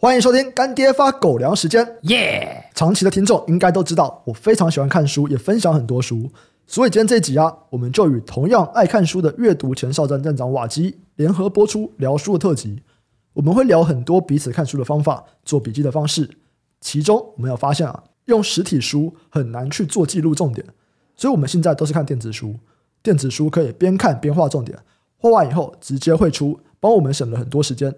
欢迎收听干爹发狗粮时间，耶！长期的听众应该都知道，我非常喜欢看书，也分享很多书。所以今天这集啊，我们就与同样爱看书的阅读前哨站站长瓦基联合播出聊书的特辑。我们会聊很多彼此看书的方法、做笔记的方式。其中我们有发现啊，用实体书很难去做记录重点，所以我们现在都是看电子书。电子书可以边看边画重点，画完以后直接汇出，帮我们省了很多时间。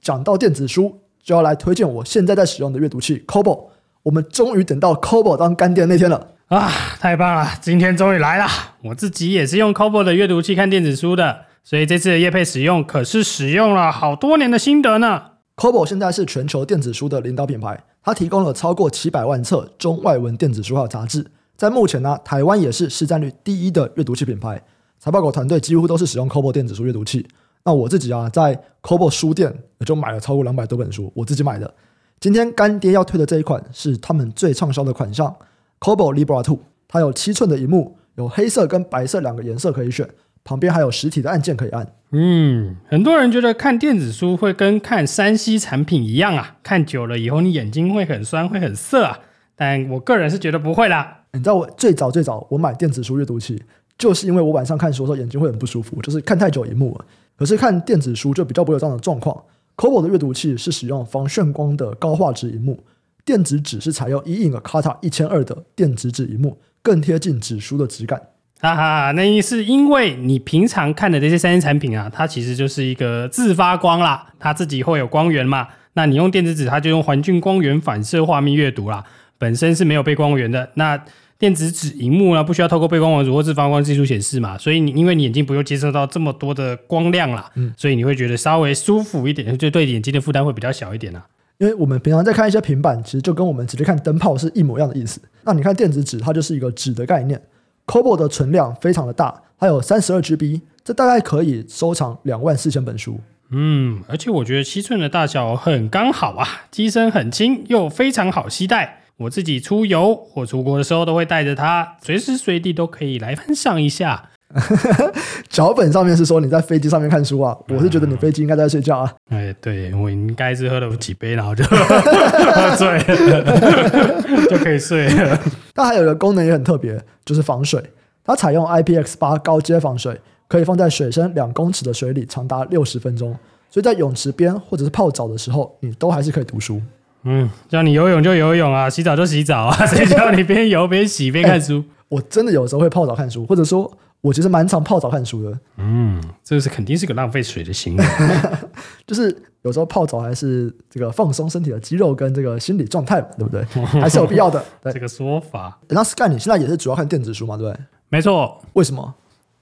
讲到电子书，就要来推荐我现在在使用的阅读器 Kobo。我们终于等到 Kobo 当干爹那天了啊！太棒了，今天终于来了。我自己也是用 Kobo 的阅读器看电子书的，所以这次的业配使用可是使用了好多年的心得呢。Kobo 现在是全球电子书的领导品牌，它提供了超过七百万册中外文电子书和杂志。在目前呢，台湾也是市占率第一的阅读器品牌。财报狗团队几乎都是使用 Kobo 电子书阅读器。那我自己啊，在 Kobo 书店也就买了超过两百多本书，我自己买的。今天干爹要推的这一款是他们最畅销的款项 Kobo Libra Two，它有七寸的荧幕，有黑色跟白色两个颜色可以选，旁边还有实体的按键可以按。嗯，很多人觉得看电子书会跟看三 C 产品一样啊，看久了以后你眼睛会很酸，会很涩啊。但我个人是觉得不会啦。你知道我最早最早我买电子书阅读器，就是因为我晚上看书的时候眼睛会很不舒服，就是看太久荧幕了。可是看电子书就比较不会有这样的状况。Kobo 的阅读器是使用防眩光的高画质荧幕，电子纸是采用 E-Ink Kata 一千二的电子纸荧幕，更贴近纸书的质感。哈哈，那是因为你平常看的这些三星产品啊，它其实就是一个自发光啦，它自己会有光源嘛。那你用电子纸，它就用环境光源反射画面阅读啦，本身是没有背光源的。那电子纸荧幕呢，不需要透过背光模组或是发光技术显示嘛，所以你因为你眼睛不用接受到这么多的光亮啦，嗯，所以你会觉得稍微舒服一点，就对眼睛的负担会比较小一点啦。因为我们平常在看一些平板，其实就跟我们直接看灯泡是一模一样的意思。那你看电子纸，它就是一个纸的概念。Kobo 的存量非常的大，它有三十二 GB，这大概可以收藏两万四千本书。嗯，而且我觉得七寸的大小很刚好啊，机身很轻又非常好携带。我自己出游或出国的时候都会带着它，随时随地都可以来翻上一下。脚本上面是说你在飞机上面看书啊，我是觉得你飞机应该在睡觉啊。哎、嗯，对，我应该是喝了几杯，然后就喝醉了，就可以睡了。它还有一个功能也很特别，就是防水。它采用 IPX 八高阶防水，可以放在水深两公尺的水里长达六十分钟，所以在泳池边或者是泡澡的时候，你都还是可以读书。嗯，叫你游泳就游泳啊，洗澡就洗澡啊，谁叫你边游边洗边 看书？欸，我真的有时候会泡澡看书，或者说，我其实蛮常泡澡看书的。嗯，这个是肯定是个浪费水的行为。就是有时候泡澡还是这个放松身体的肌肉跟这个心理状态，对不对？还是有必要的。对这个说法。那 Sky，你现在也是主要看电子书嘛？对不对？没错。为什么？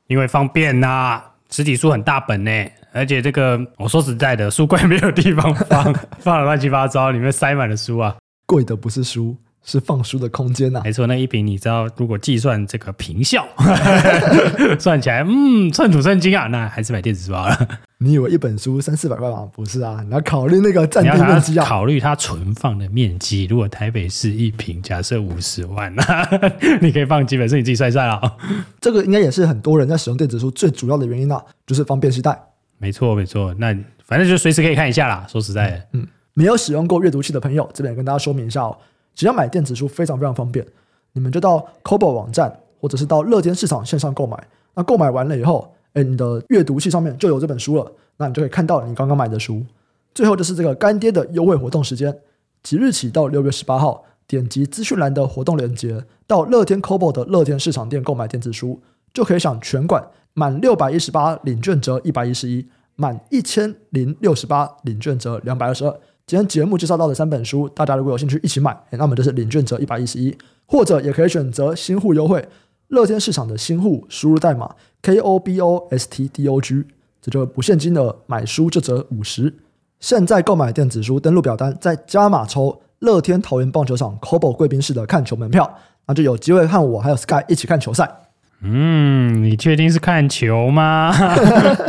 因为方便呐，啊，实体书很大本呢。而且这个，我说实在的，书柜没有地方放，放了乱七八糟，里面塞满了书啊。贵的不是书，是放书的空间呐、啊。没错，那一瓶你知道，如果计算这个坪效，算起来，嗯，寸土寸金啊，那还是买电子书好了。你以为一本书三四百块吗？不是啊，你要考虑那个占地面积啊，考虑它存放的面积。如果台北市一平假设五十万，那你可以放几本书，你自己算算啊。这个应该也是很多人在使用电子书最主要的原因啊，就是方便携带。没错，没错，那反正就随时可以看一下啦。说实在的，嗯，没有使用过阅读器的朋友，这边也跟大家说明一下哦。只要买电子书非常非常方便，你们就到 Kobo 网站，或者是到乐天市场线上购买。那购买完了以后，哎，你的阅读器上面就有这本书了，那你就可以看到你刚刚买的书。最后就是这个干爹的优惠活动时间，即日起到六月十八号，点击资讯栏的活动链接，到乐天 COBO 的乐天市场店购买电子书，就可以享全馆。满六百一十八领券折一百一十一，满一千零六十八领券折两百二十二。今天节目介绍到的三本书，大家如果有兴趣一起买，那么就是领券折一百一十一，或者也可以选择新户优惠，乐天市场的新户输入代码 K O B O S T D O G，这就不限金额买书就折五十。现在购买电子书，登录表单再加码抽乐天桃园棒球场 Kobo 贵宾室的看球门票，那就有机会和我还有 Sky 一起看球赛。嗯，你确定是看球吗？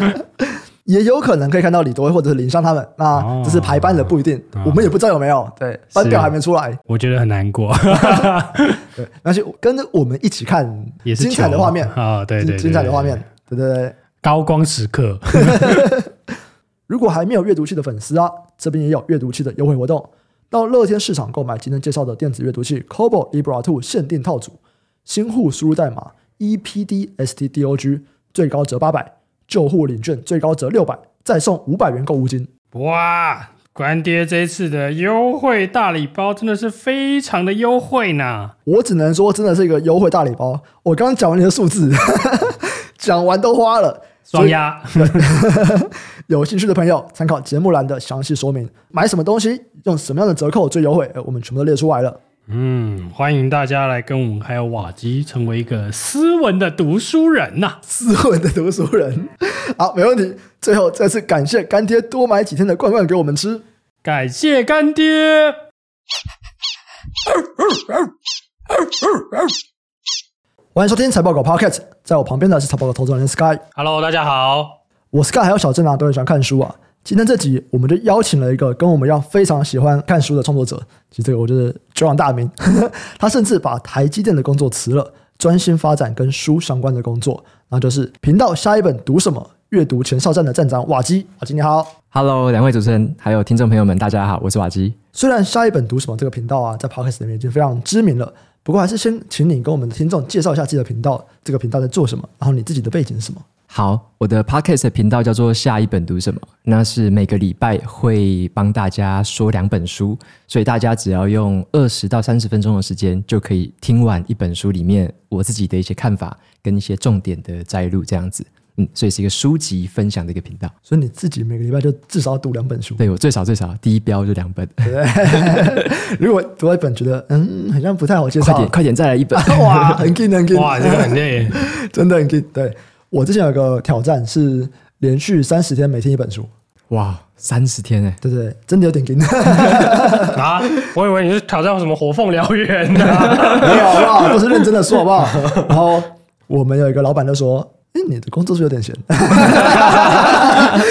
也有可能可以看到李多或者是林湘他们，那只是排班的，不一定，哦、我们也不知道有没有。对，班表还没出来，我觉得很难过。对，那就跟着我们一起看也是精彩的画面啊、哦！对对，对，对，精彩的画面，对对对。高光时刻。如果还没有阅读器的粉丝啊，这边也有阅读器的优惠活动。到乐天市场购买今天介绍的电子阅读器 c o b o Libra Two 限定套组，新户输入代码 EPDSTDOG，最高折八百，旧户领券最高折六百，再送五百元购物金。哇！干爹这次的优惠大礼包真的是非常的优惠呢！我只能说，真的是一个优惠大礼包。我刚刚讲完你的数字，讲完都花了，双押。有兴趣的朋友，参考节目栏的详细说明，买什么东西，用什么样的折扣最优惠，我们全部都列出来了。嗯，欢迎大家来跟我们还有瓦基成为一个斯文的读书人呐、啊！斯文的读书人，好，没问题。最后再次感谢干爹多买几天的罐罐给我们吃，感谢干爹。欢迎收听财报狗 Podcast，在我旁边的是财报狗投资人 Sky。Hello，大家好，我 Sky 还有小郑啊，都很喜欢看书啊。今天这集我们就邀请了一个跟我们一样非常喜欢看书的创作者，其实这个我就是久仰大名，他甚至把台积电的工作辞了，专心发展跟书相关的工作，那就是频道下一本读什么阅读前哨站的站长瓦基。瓦基你好，Hello，两位主持人还有听众朋友们，大家好，我是瓦基。虽然下一本读什么这个频道啊，在 Podcast 里面已经非常知名了，不过还是先请你跟我们的听众介绍一下自己的频道，这个频道在做什么，然后你自己的背景是什么。好，我的 podcast 频道叫做下一本读什么，那是每个礼拜会帮大家说两本书，所以大家只要用二十到三十分钟的时间，就可以听完一本书里面我自己的一些看法跟一些重点的摘录，这样子，嗯，所以是一个书籍分享的一个频道。所以你自己每个礼拜就至少要读两本书？对，我最少最少第一标就两本。如果读了一本觉得嗯好像不太好介绍，快点快点再来一本，哇，很劲很劲，哇，这个很累，真的很劲，对。我之前有个挑战是连续三十天每天一本书，哇，三十天哎，对对，真的有点紧 啊！我以为你是挑战什么火凤燎原呢？没有好不好？都是认真的说好不好？然后我们有一个老板就说：“哎，你的工作是有点闲，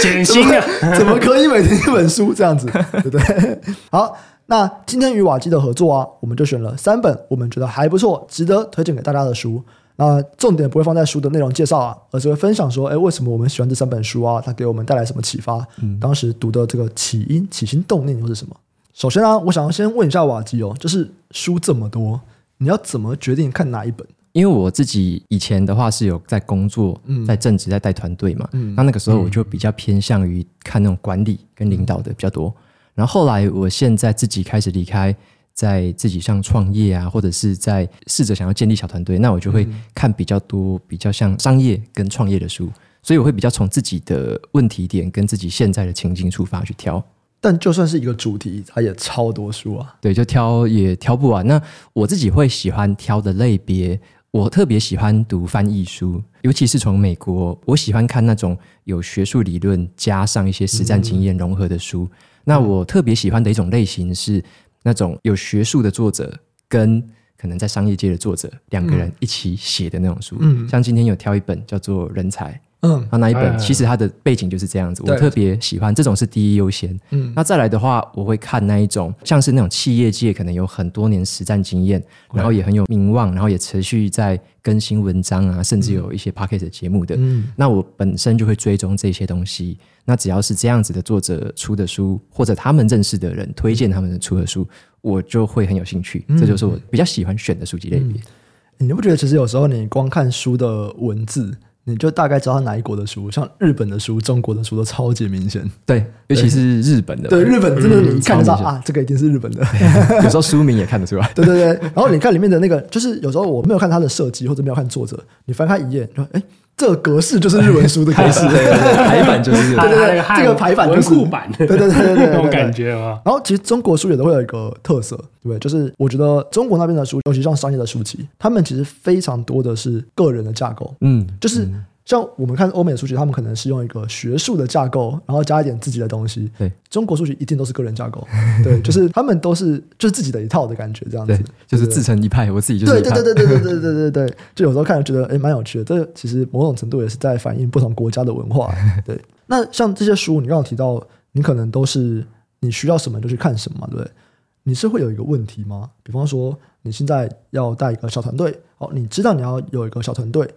减薪啊？怎么可以每天一本书这样子？对不对？”好，那今天与瓦基的合作啊，我们就选了三本我们觉得还不错、值得推荐给大家的书。那重点不会放在书的内容介绍啊，而是会分享说，哎，为什么我们喜欢这三本书啊？它给我们带来什么启发？嗯，当时读的这个起因、起心动念又是什么？首先啊，我想要先问一下瓦基哦，就是书这么多，你要怎么决定看哪一本？因为我自己以前的话是有在工作，在正职，在带团队嘛，嗯，那那个时候我就比较偏向于看那种管理跟领导的比较多。嗯，然后后来我现在自己开始离开。在自己上创业啊，或者是在试着想要建立小团队，那我就会看比较多比较像商业跟创业的书，所以我会比较从自己的问题点跟自己现在的情境出发去挑。但就算是一个主题，它也超多书啊。对，就挑也挑不完。那我自己会喜欢挑的类别，我特别喜欢读翻译书，尤其是从美国，我喜欢看那种有学术理论加上一些实战经验融合的书。嗯、那我特别喜欢的一种类型是。那种有学术的作者跟可能在商业界的作者两个人一起写的那种书，嗯，像今天有挑一本叫做《人才》，嗯，那那一本其实它的背景就是这样子，我特别喜欢这种是第一优先，嗯，那再来的话，我会看那一种像是那种企业界可能有很多年实战经验，然后也很有名望，然后也持续在更新文章啊，甚至有一些 podcast 节目的，嗯，那我本身就会追踪这些东西。那只要是这样子的作者出的书，或者他们认识的人推荐他们的出的书，我就会很有兴趣。这就是我比较喜欢选的书籍类别。嗯，你不觉得其实有时候你光看书的文字，你就大概知道他哪一国的书，像日本的书、中国的书都超级明显。对，尤其是日本的。对，日本真的你看就知道啊，这个一定是日本的。有时候书名也看得出来。对对对，然后你看里面的那个，就是有时候我没有看它的设计，或者没有看作者，你翻开一页，说哎。这个格式就是日文书的 格式，排版就是对对对，这个排版就是文库版，对对对对对，那种感觉嘛。然后其实中国书也都会有一个特色，对不对？就是我觉得中国那边的书，尤其像商业的书籍，他们其实非常多的是个人的架构，嗯，就是。像我们看欧美的书籍，他们可能是用一个学术的架构，然后加一点自己的东西。对，中国书籍一定都是个人架构。对，就是他们都是就是自己的一套的感觉，这样子，就是自成一派。我自己就是对对对对对对对对对对，就有时候看着觉得哎蛮有趣的。这其实某种程度也是在反映不同国家的文化。对，那像这些书，你刚刚提到，你可能都是你需要什么就去看什么，对不对？你是会有一个问题吗？比方说，你现在要带一个小团队，哦，你知道你要有一个小团队。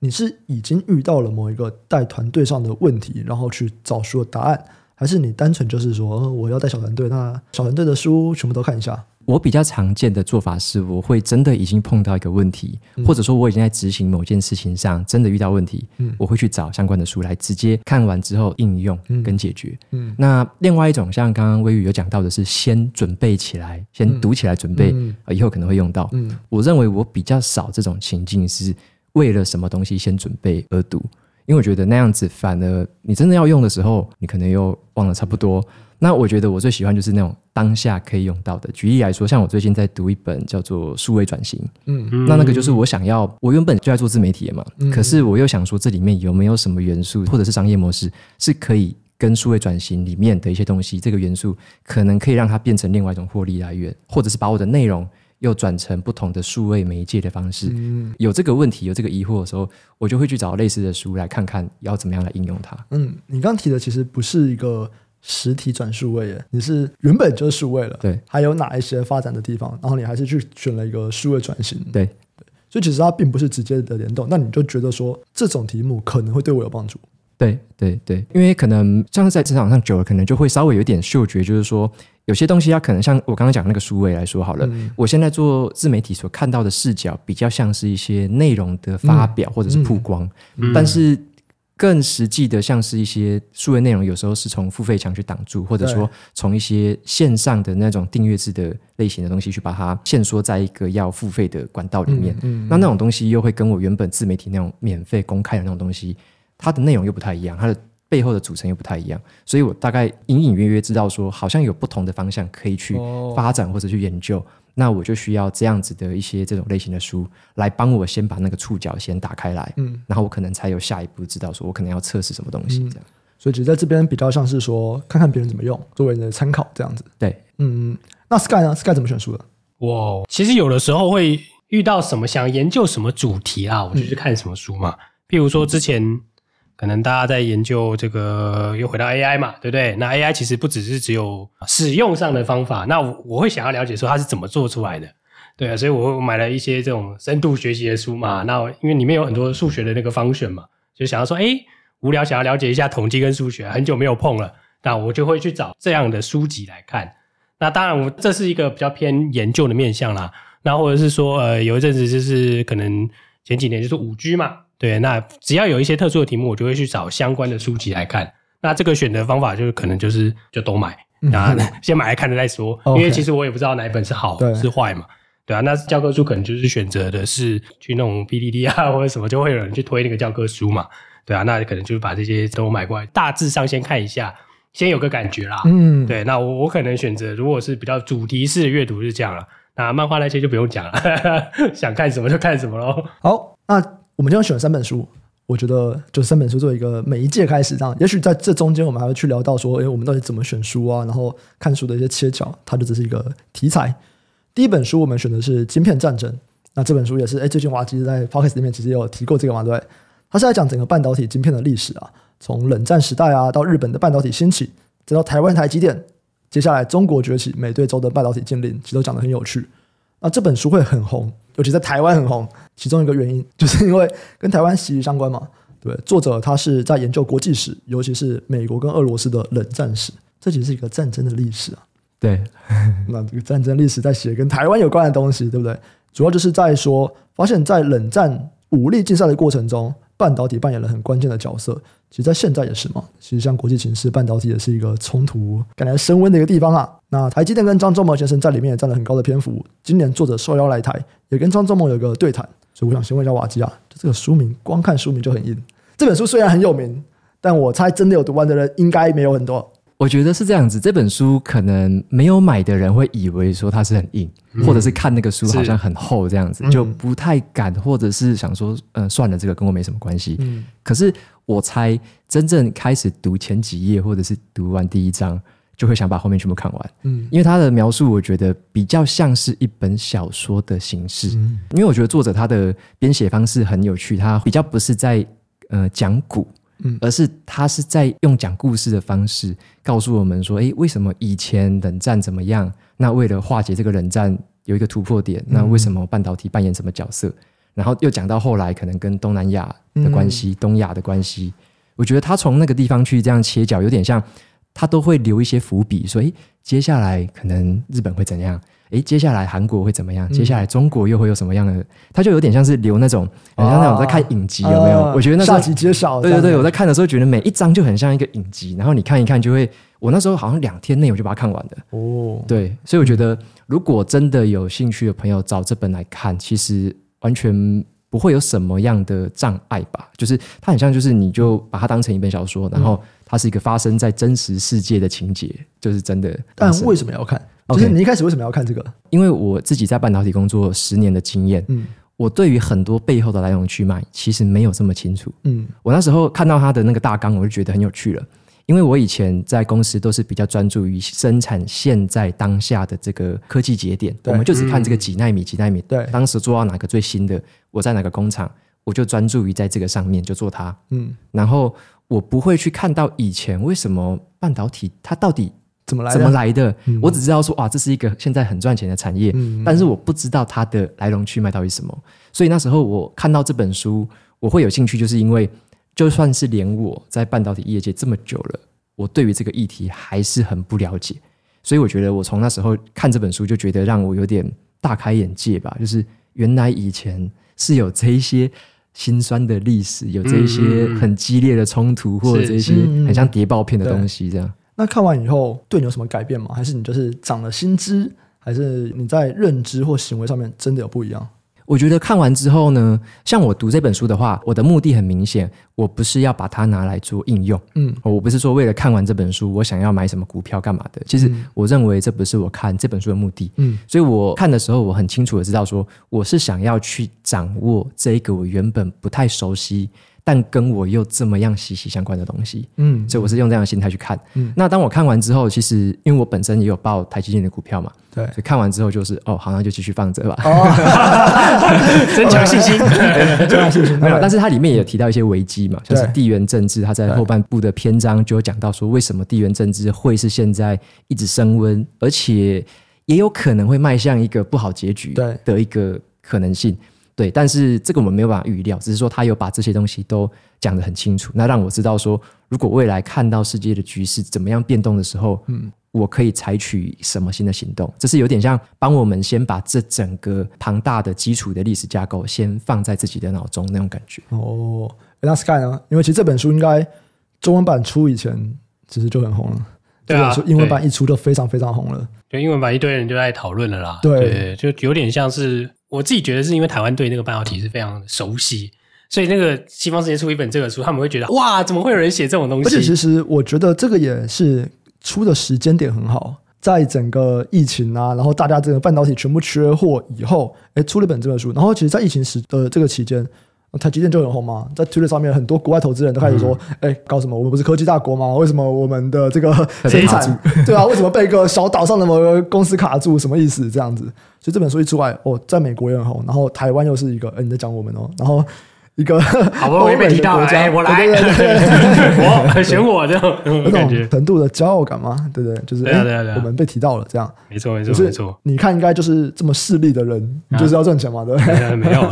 你是已经遇到了某一个带团队上的问题，然后去找书的答案，还是你单纯就是说，呃，我要带小团队，那小团队的书全部都看一下？我比较常见的做法是，我会真的已经碰到一个问题，嗯、或者说我已经在执行某件事情上真的遇到问题，嗯、我会去找相关的书来直接看完之后应用跟解决。嗯。嗯、那另外一种像刚刚微雨有讲到的是，先准备起来，先读起来准备，嗯、以后可能会用到。嗯、我认为我比较少这种情境是为了什么东西先准备而读，因为我觉得那样子反而你真的要用的时候，你可能又忘了差不多。那我觉得我最喜欢就是那种当下可以用到的。举例来说，像我最近在读一本叫做《数位转型》，嗯，那那个就是我想要，我原本就在做自媒体的嘛，嗯，可是我又想说这里面有没有什么元素或者是商业模式是可以跟数位转型里面的一些东西，这个元素可能可以让它变成另外一种获利来源，或者是把我的内容又转成不同的数位媒介的方式。嗯，有这个问题有这个疑惑的时候，我就会去找类似的书来看看要怎么样来应用它。嗯，你刚提的其实不是一个。实体转数位耶，你是原本就是数位了，对，还有哪一些发展的地方？然后你还是去选了一个数位转型，对对，所以其实它并不是直接的联动。那你就觉得说这种题目可能会对我有帮助？对对对，因为可能像是在职场上久了，可能就会稍微有点嗅觉，就是说有些东西它可能像我刚刚讲那个数位来说好了，嗯、我现在做自媒体所看到的视角比较像是一些内容的发表或者是曝光，但是。更实际的，像是一些数位内容，有时候是从付费墙去挡住，或者说从一些线上的那种订阅制的类型的东西去把它限缩在一个要付费的管道里面。嗯嗯、那那种东西又会跟我原本自媒体那种免费公开的那种东西，它的内容又不太一样，它的背后的组成又不太一样，所以我大概隐隐约约知道说，好像有不同的方向可以去发展或者去研究。哦那我就需要这样子的一些这种类型的书来帮我先把那个触角先打开来，嗯，然后我可能才有下一步知道说我可能要测试什么东西这样。嗯、所以其实在这边比较像是说看看别人怎么用，作为你的参考这样子。对，嗯，那 Sky 呢？Sky 怎么选书的？哇，其实有的时候会遇到什么想研究什么主题啊，我就去看什么书嘛。嗯、譬如说之前。可能大家在研究这个，又回到 AI 嘛，对不对？那 AI 其实不只是只有使用上的方法，那我，我会想要了解说它是怎么做出来的，对啊，所以我买了一些这种深度学习的书嘛。那因为里面有很多数学的那个 function 嘛，就想要说，诶，无聊想要了解一下统计跟数学，很久没有碰了，那我就会去找这样的书籍来看。那当然，我这是一个比较偏研究的面向啦。那或者是说，呃，有一阵子就是可能前几年就是五 G 嘛。对，那只要有一些特殊的题目，我就会去找相关的书籍来看。那这个选择方法就是可能就是就都买，然后 先买来看了再说。因为其实我也不知道哪一本是好是坏嘛。对啊，那教科书可能就是选择的是去那种 PDD 啊 或者什么，就会有人去推那个教科书嘛。对啊，那可能就是把这些都买过来，大致上先看一下，先有个感觉啦。嗯，对，那我我可能选择如果是比较主题式的阅读是这样了。那漫画那些就不用讲了，想看什么就看什么喽。好，那。我们今天选三本书，我觉得就三本书作为一个每一届开始这样。也许在这中间，我们还会去聊到说，哎，我们到底怎么选书啊？然后看书的一些切角，它就只是一个题材。第一本书我们选的是《晶片战争》，那这本书也是哎，最近瓦基在 Podcast 里面其实也有提过这个嘛，对？它是在讲整个半导体晶片的历史啊，从冷战时代啊到日本的半导体兴起，再到台湾台积电，接下来中国崛起，美对洲的半导体禁令，其实都讲得很有趣。那这本书会很红。尤其在台湾很红，其中一个原因 就是因为跟台湾息息相关嘛。对，作者他是在研究国际史，尤其是美国跟俄罗斯的冷战史，这其实是一个战争的历史啊。对，那这个战争历史在写跟台湾有关的东西，对不对？主要就是在说，发现，在冷战武力竞赛的过程中，半导体扮演了很关键的角色。其实，在现在也是嘛。其实，像国际形势，半导体也是一个冲突感觉升温的一个地方啊。那台积电跟张忠谋先生在里面也占了很高的篇幅。今年作者受邀来台，也跟张忠谋有一个对谈。所以，我想先问一下瓦基啊，就这个书名，光看书名就很硬。这本书虽然很有名，但我猜真的有读完的人应该没有很多。我觉得是这样子，这本书可能没有买的人会以为说它是很硬，嗯、或者是看那个书好像很厚这样子，就不太敢，或者是想说，嗯、呃，算了，这个跟我没什么关系。嗯、可是我猜，真正开始读前几页，或者是读完第一章，就会想把后面全部看完。嗯，因为他的描述，我觉得比较像是一本小说的形式。嗯，因为我觉得作者他的编写方式很有趣，他比较不是在呃讲古。嗯，而是他是在用讲故事的方式告诉我们说，诶，为什么以前冷战怎么样？那为了化解这个冷战有一个突破点，那为什么半导体扮演什么角色？然后又讲到后来可能跟东南亚的关系、嗯、东亚的关系，我觉得他从那个地方去这样切角，有点像他都会留一些伏笔，说，哎接下来可能日本会怎样？诶，接下来韩国会怎么样？接下来中国又会有什么样的？嗯、他就有点像是留那种，很像那种在看影集，有没有？啊、我觉得那下集揭晓。对对对，我在看的时候觉得每一章就很像一个影集，然后你看一看就会，我那时候好像两天内我就把它看完的。哦，对，所以我觉得如果真的有兴趣的朋友找这本来看，其实完全不会有什么样的障碍吧？就是它很像，就是你就把它当成一本小说，然后它是一个发生在真实世界的情节，就是真的。但为什么要看？就是你一开始为什么要看这个？因为我自己在半导体工作十年的经验，嗯，我对于很多背后的来龙去脉其实没有这么清楚，嗯，我那时候看到他的那个大纲，我就觉得很有趣了。因为我以前在公司都是比较专注于生产现在当下的这个科技节点，我们就只看这个几纳米、几纳米，对，当时做到哪个最新的，我在哪个工厂，我就专注于在这个上面就做它，嗯，然后我不会去看到以前为什么半导体它到底。怎么来的？怎么来的？嗯、我只知道说，哇，这是一个现在很赚钱的产业，嗯、但是我不知道它的来龙去脉到底是什么。所以那时候我看到这本书，我会有兴趣，就是因为就算是连我在半导体业界这么久了，我对于这个议题还是很不了解。所以我觉得我从那时候看这本书，就觉得让我有点大开眼界吧。就是原来以前是有这一些心酸的历史，有这一些很激烈的冲突，或者这一些很像谍报片的东西这样。那看完以后对你有什么改变吗？还是你就是长了新知，还是你在认知或行为上面真的有不一样？我觉得看完之后呢，像我读这本书的话，我的目的很明显，我不是要把它拿来做应用，嗯，我不是说为了看完这本书，我想要买什么股票干嘛的。其实我认为这不是我看这本书的目的，嗯，所以我看的时候，我很清楚的知道说，我是想要去掌握这一个我原本不太熟悉。但跟我又这么样息息相关的东西，嗯，所以我是用这样的心态去看。嗯，那当我看完之后，其实因为我本身也有报台积电的股票嘛，对，所以看完之后就是哦，好像就继续放着吧，哦，增强信心，增强信心。没有，但是它里面也有提到一些危机嘛，就是地缘政治，它在后半部的篇章就有讲到说，为什么地缘政治会是现在一直升温，而且也有可能会迈向一个不好结局的一个可能性。对，但是这个我们没有办法预料，只是说他有把这些东西都讲得很清楚，那让我知道说，如果未来看到世界的局势怎么样变动的时候，嗯，我可以采取什么新的行动，这是有点像帮我们先把这整个庞大的基础的历史架构先放在自己的脑中那种感觉。哦，那 Sky 呢？因为其实这本书应该中文版出以前其实就很红了，对啊，英文版一出就非常非常红了，就英文版一堆人就在讨论了啦，对，对，就有点像是。我自己觉得是因为台湾对那个半导体是非常熟悉，所以那个西方世界出一本这个书，他们会觉得哇，怎么会有人写这种东西？而且其实我觉得这个也是出的时间点很好，在整个疫情啊，然后大家这个半导体全部缺货以后，哎，出了本这本书。然后其实，在疫情时的这个期间，台积电就很红嘛，在 Twitter 上面，很多国外投资人都开始说，哎、嗯，搞什么？我们不是科技大国吗？为什么我们的这个 生产，对啊，为什么被一个小岛上的某个公司卡住？什么意思？这样子。所以这本书一出来，哦，在美国也很红，然后台湾又是一个，哎，你在讲我们哦，然后一个好不容易被提到，哎，我来，我选我这种那种程度的骄傲感嘛，对不对？就是我们被提到了，这样没错没错没错。你看，应该就是这么势利的人，你就是要赚钱嘛，对不对？没有，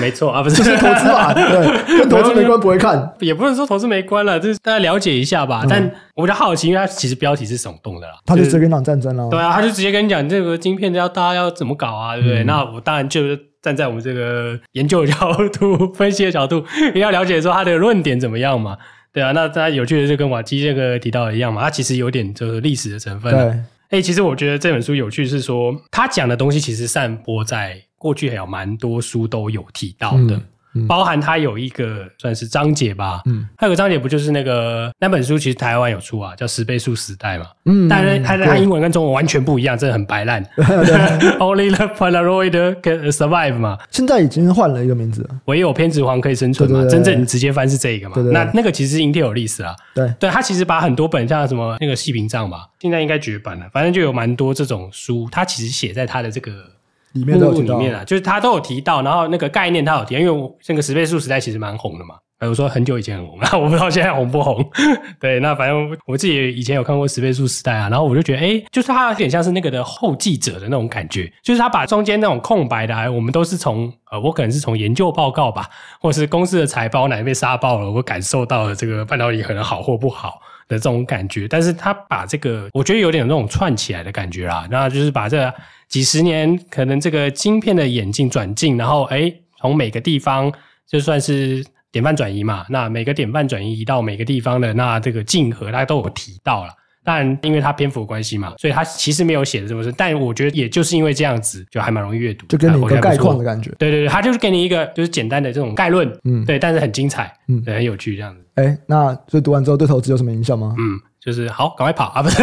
没 错啊，不是就是投资嘛，对，跟投资没关，不会看，也不能说投资没关了，就是大家了解一下吧，但。我比较好奇，因为它其实标题是耸动的啦，他就直接跟你讲战争了。对啊，他就直接跟你讲这个晶片要大家要怎么搞啊，对不对？嗯、那我当然就是站在我们这个研究的角度、分析的角度，你要了解说他的论点怎么样嘛。对啊，那他有趣的就跟瓦基这个提到的一样嘛，他其实有点就是历史的成分。对，哎，其实我觉得这本书有趣是说，他讲的东西其实散播在过去还有蛮多书都有提到的。包含它有一个算是章节吧，嗯，它有个章节不就是那个那本书，其实台湾有出啊，叫《十倍速时代》嘛，嗯，但是它它英文跟中文完全不一样，真的很白烂。Only the Polaroid can survive 嘛，现在已经换了一个名字了，唯有偏执狂可以生存嘛，真正直接翻是这个嘛，那那个其实 Intel 历史啊，对。对，它其实把很多本像什么那个细屏障嘛，现在应该绝版了，反正就有蛮多这种书，它其实写在它的这个。里面都有里面啊，就是他都有提到，然后那个概念他有提，因为这个十倍速时代其实蛮红的嘛，比如说很久以前很红，那 我不知道现在红不红。对，那反正我自己以前有看过十倍速时代啊，然后我就觉得，哎，就是它有点像是那个的后继者的那种感觉，就是他把中间那种空白的，我们都是从呃，我可能是从研究报告吧，或是公司的财报哪被杀爆了，我感受到了这个半导体可能好或不好的这种感觉。但是他把这个，我觉得有点那种串起来的感觉啦，那就是把这几十年可能这个晶片的眼镜转进，然后哎，从每个地方就算是。典范转移嘛，那每个典范转移移到每个地方的那这个竞合，大家都有提到了。但因为它篇幅的关系嘛，所以它其实没有写的这么深。但我觉得也就是因为这样子，就还蛮容易阅读，就给你一个概况的感觉。对对对，它就是给你一个就是简单的这种概论，嗯，对，但是很精彩，嗯，对，很有趣这样子。哎，那所以读完之后对投资有什么影响吗？嗯，就是好，赶快跑啊！不是，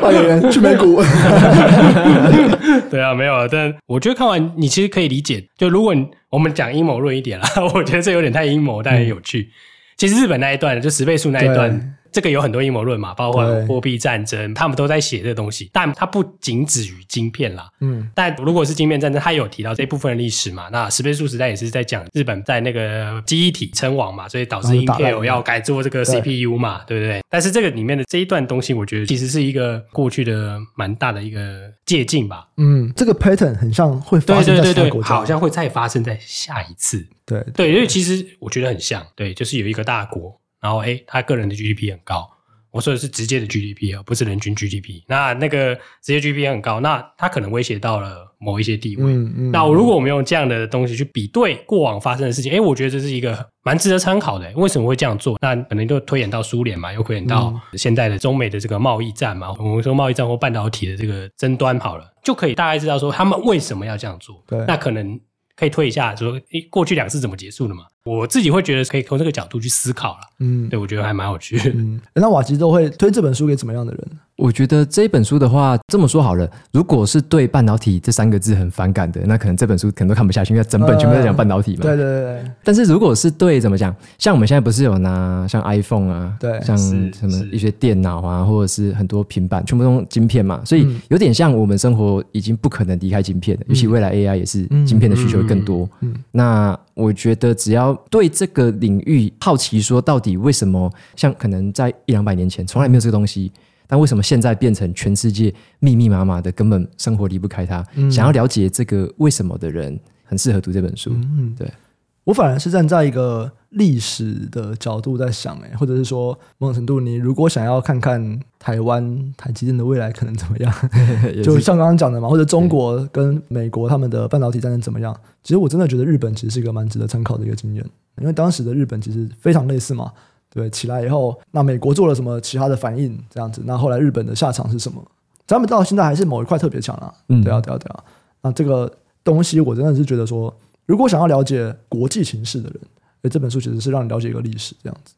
换演员去美股。对啊，没有。但我觉得看完你其实可以理解，就如果。我们讲阴谋论一点啦，我觉得这有点太阴谋，但很有趣。嗯、其实日本那一段，就十倍数那一段，这个有很多阴谋论嘛，包括货币战争，他们都在写这个东西。但它不仅止于晶片啦，嗯。但如果是晶片战争，它有提到这部分的历史嘛？那十倍数时代也是在讲日本在那个记忆体称王嘛，所以导致 Intel 要改做这个 CPU 嘛，对，对不对？但是这个里面的这一段东西，我觉得其实是一个过去的蛮大的一个借鉴吧。嗯，这个 pattern 很像会发生在下一个国，好像会再发生在下一次。对对，因为其实我觉得很像，对，就是有一个大国，然后诶，他个人的 GDP 很高。我说的是直接的 GDP 而不是人均 GDP。那那个直接 GDP 很高，那他可能威胁到了某一些地位。嗯嗯。那如果我们用这样的东西去比对过往发生的事情，哎，我觉得这是一个蛮值得参考的。为什么会这样做？那可能就推演到苏联嘛，又推演到现在的中美的这个贸易战嘛。我们说贸易战或半导体的这个争端好了，就可以大概知道说他们为什么要这样做。对。那可能可以推一下，说诶，过去两次怎么结束的嘛？我自己会觉得可以从这个角度去思考了，嗯，对，我觉得还蛮有趣的。嗯，那瓦吉都会推这本书给怎么样的人？我觉得这本书的话，这么说好了，如果是对半导体这三个字很反感的，那可能这本书可能都看不下去，因为整本全部在讲半导体嘛。对对对对。但是如果是对怎么讲，像我们现在不是有拿像 iPhone 啊，对，像什么一些电脑啊，或者是很多平板，全部用晶片嘛，所以有点像我们生活已经不可能离开晶片了，尤其未来 AI 也是晶片的需求更多。嗯，那我觉得只要对这个领域好奇，说到底为什么像可能在一两百年前从来没有这个东西。但为什么现在变成全世界密密麻麻的，根本生活离不开它？嗯、想要了解这个为什么的人，很适合读这本书。嗯，对，我反而是站在一个历史的角度在想，哎，或者是说某种程度，你如果想要看看台湾台积电的未来可能怎么样，就像刚刚讲的嘛，或者中国跟美国他们的半导体战争怎么样？其实我真的觉得日本其实是一个蛮值得参考的一个经验，因为当时的日本其实非常类似嘛。对，起来以后，那美国做了什么其他的反应？这样子，那后来日本的下场是什么？咱们到现在还是某一块特别强啊。嗯，对啊，对啊，对啊。那这个东西，我真的是觉得说，如果想要了解国际情势的人，诶，这本书其实是让你了解一个历史这样子。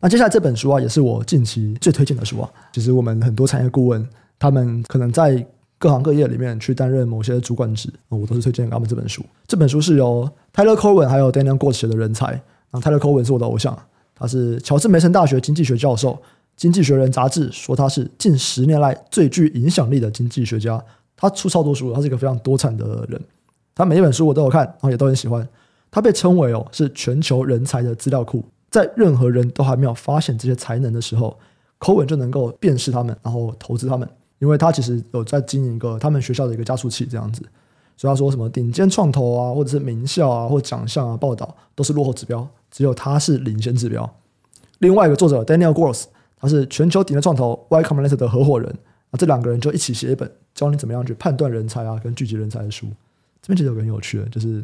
那接下来这本书啊，也是我近期最推荐的书啊。其实我们很多产业顾问，他们可能在各行各业里面去担任某些主管职，我都是推荐他们这本书。这本书是由 Tyler Cowen 还有 Daniel Gort 写的人才。那 Tyler Cowen 是我的偶像。他是乔治梅森大学经济学教授，《经济学人》杂志说他是近十年来最具影响力的经济学家。他出超多书，他是一个非常多产的人。他每一本书我都有看，然后也都很喜欢。他被称为哦是全球人才的资料库，在任何人都还没有发现这些才能的时候，Cowen 就能够辨识他们，然后投资他们。因为他其实有在经营一个他们学校的一个加速器这样子。所以他说什么顶尖创投啊，或者是名校啊，或奖项啊，报道都是落后指标。只有他是领先指标。另外一个作者 Daniel Gross，他是全球顶尖创投 Y Combinator 的合伙人。那这两个人就一起写一本教你怎么样去判断人才啊，跟聚集人才的书。这边其实有个很有趣的，就是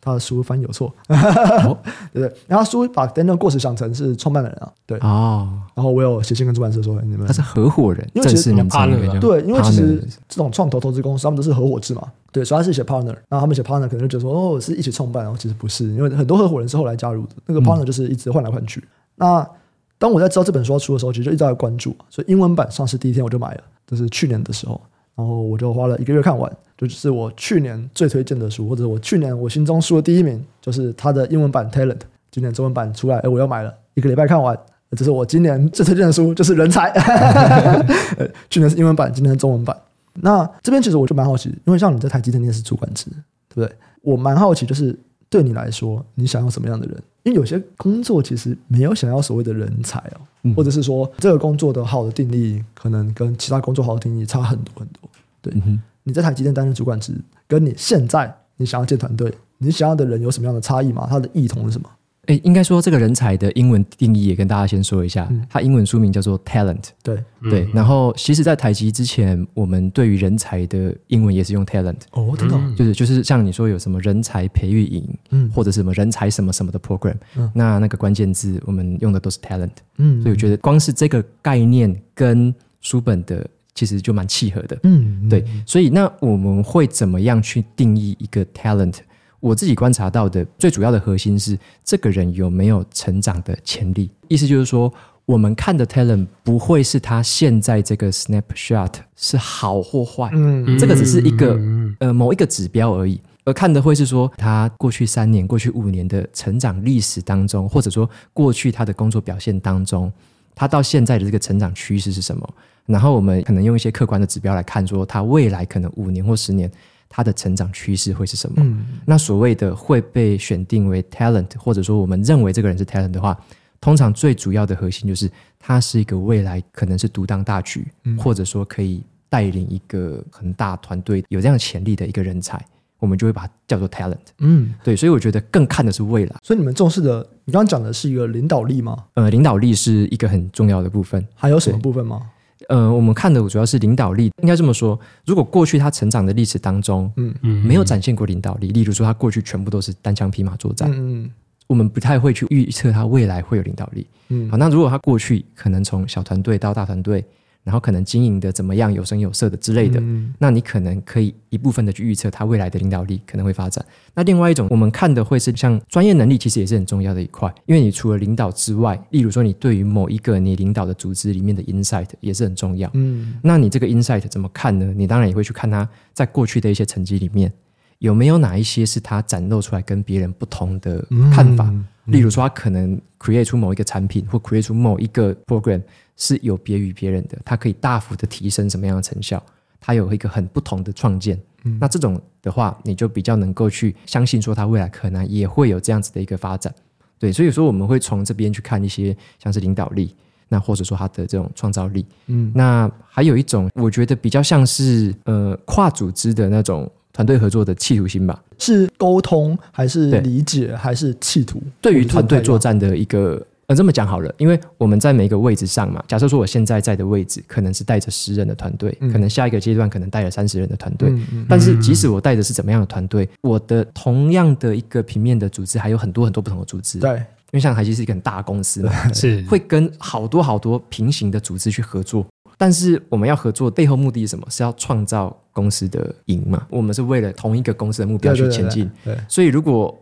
他的书翻译有错，哦、对不对？然后书把 Daniel Gross 想成是创办的人啊，对啊。哦、然后我有写信跟出版社说，你们他是合伙人，因为其实你们 partner 对，因为其实这种创投投资公司他们都是合伙制嘛。对，所以他是写 partner，然后他们写 partner 可能就觉得说，哦，是一起创办，然后其实不是，因为很多合伙人是后来加入的，那个 partner 就是一直换来换去。嗯、那当我在知道这本书要出的时候，其实就一直在关注，所以英文版上市第一天我就买了，这是去年的时候，然后我就花了一个月看完，就是我去年最推荐的书，或者我去年我心中书的第一名，就是他的英文版 Talent，今年中文版出来，哎，我又买了一个礼拜看完，这是我今年最推荐的书，就是人才，去年是英文版，今年是中文版。那这边其实我就蛮好奇，因为像你在台积电，你也是主管职，对不对？我蛮好奇，就是对对你来说，你想要什么样的人？因为有些工作其实没有想要所谓的人才哦，嗯、或者是说这个工作的好的定义，可能跟其他工作好的定义差很多很多。对，嗯、哼你在台积电担任主管职，跟你现在你想要建团队，你想要的人有什么样的差异吗？他的异同是什么？诶，应该说这个人才的英文定义也跟大家先说一下，嗯、它英文书名叫做 talent。对对，然后其实，在台积之前，我们对于人才的英文也是用 talent。哦，真的、哦，就是就是像你说有什么人才培育营，嗯，或者是什么人才什么什么的 program，嗯，那那个关键字我们用的都是 talent。嗯，所以我觉得光是这个概念跟书本的其实就蛮契合的。嗯，对，所以那我们会怎么样去定义一个 talent？我自己观察到的最主要的核心是，这个人有没有成长的潜力。意思就是说，我们看的 talent 不会是他现在这个 snapshot 是好或坏，嗯，这个只是一个呃某一个指标而已。而看的会是说，他过去三年、过去五年的成长历史当中，或者说过去他的工作表现当中，他到现在的这个成长趋势是什么？然后我们可能用一些客观的指标来看，说他未来可能五年或十年。他的成长趋势会是什么？嗯、那所谓的会被选定为 talent，或者说我们认为这个人是 talent 的话，通常最主要的核心就是他是一个未来可能是独当大局，嗯、或者说可以带领一个很大团队有这样潜力的一个人才，我们就会把它叫做 talent。嗯，对，所以我觉得更看的是未来。所以你们重视的，你刚刚讲的是一个领导力吗？呃，领导力是一个很重要的部分。还有什么部分吗？呃，我们看的主要是领导力，应该这么说。如果过去他成长的历史当中，嗯嗯，没有展现过领导力，例如说他过去全部都是单枪匹马作战，嗯嗯，我们不太会去预测他未来会有领导力。嗯，好，那如果他过去可能从小团队到大团队。然后可能经营的怎么样，有声有色的之类的，嗯、那你可能可以一部分的去预测他未来的领导力可能会发展。那另外一种，我们看的会是像专业能力，其实也是很重要的一块，因为你除了领导之外，例如说你对于某一个你领导的组织里面的 insight 也是很重要。嗯，那你这个 insight 怎么看呢？你当然也会去看他在过去的一些成绩里面有没有哪一些是他展露出来跟别人不同的看法。例如说，他可能 create 出某一个产品或 create 出某一个 program。是有别于别人的，它可以大幅的提升什么样的成效？它有一个很不同的创建。嗯、那这种的话，你就比较能够去相信说，它未来可能也会有这样子的一个发展。对，所以说我们会从这边去看一些像是领导力，那或者说他的这种创造力。嗯，那还有一种，我觉得比较像是呃跨组织的那种团队合作的企图心吧？是沟通还是理解对还是企图？对于团队作战的一个。呃，这么讲好了，因为我们在每一个位置上嘛，假设说我现在在的位置可能是带着十人的团队，嗯、可能下一个阶段可能带着三十人的团队，嗯嗯、但是即使我带的是怎么样的团队，我的同样的一个平面的组织还有很多很多不同的组织，对，因为像台积是一个很大公司嘛，是会跟好多好多平行的组织去合作，但是我们要合作背后目的是什么？是要创造公司的赢嘛？我们是为了同一个公司的目标去前进，对，所以如果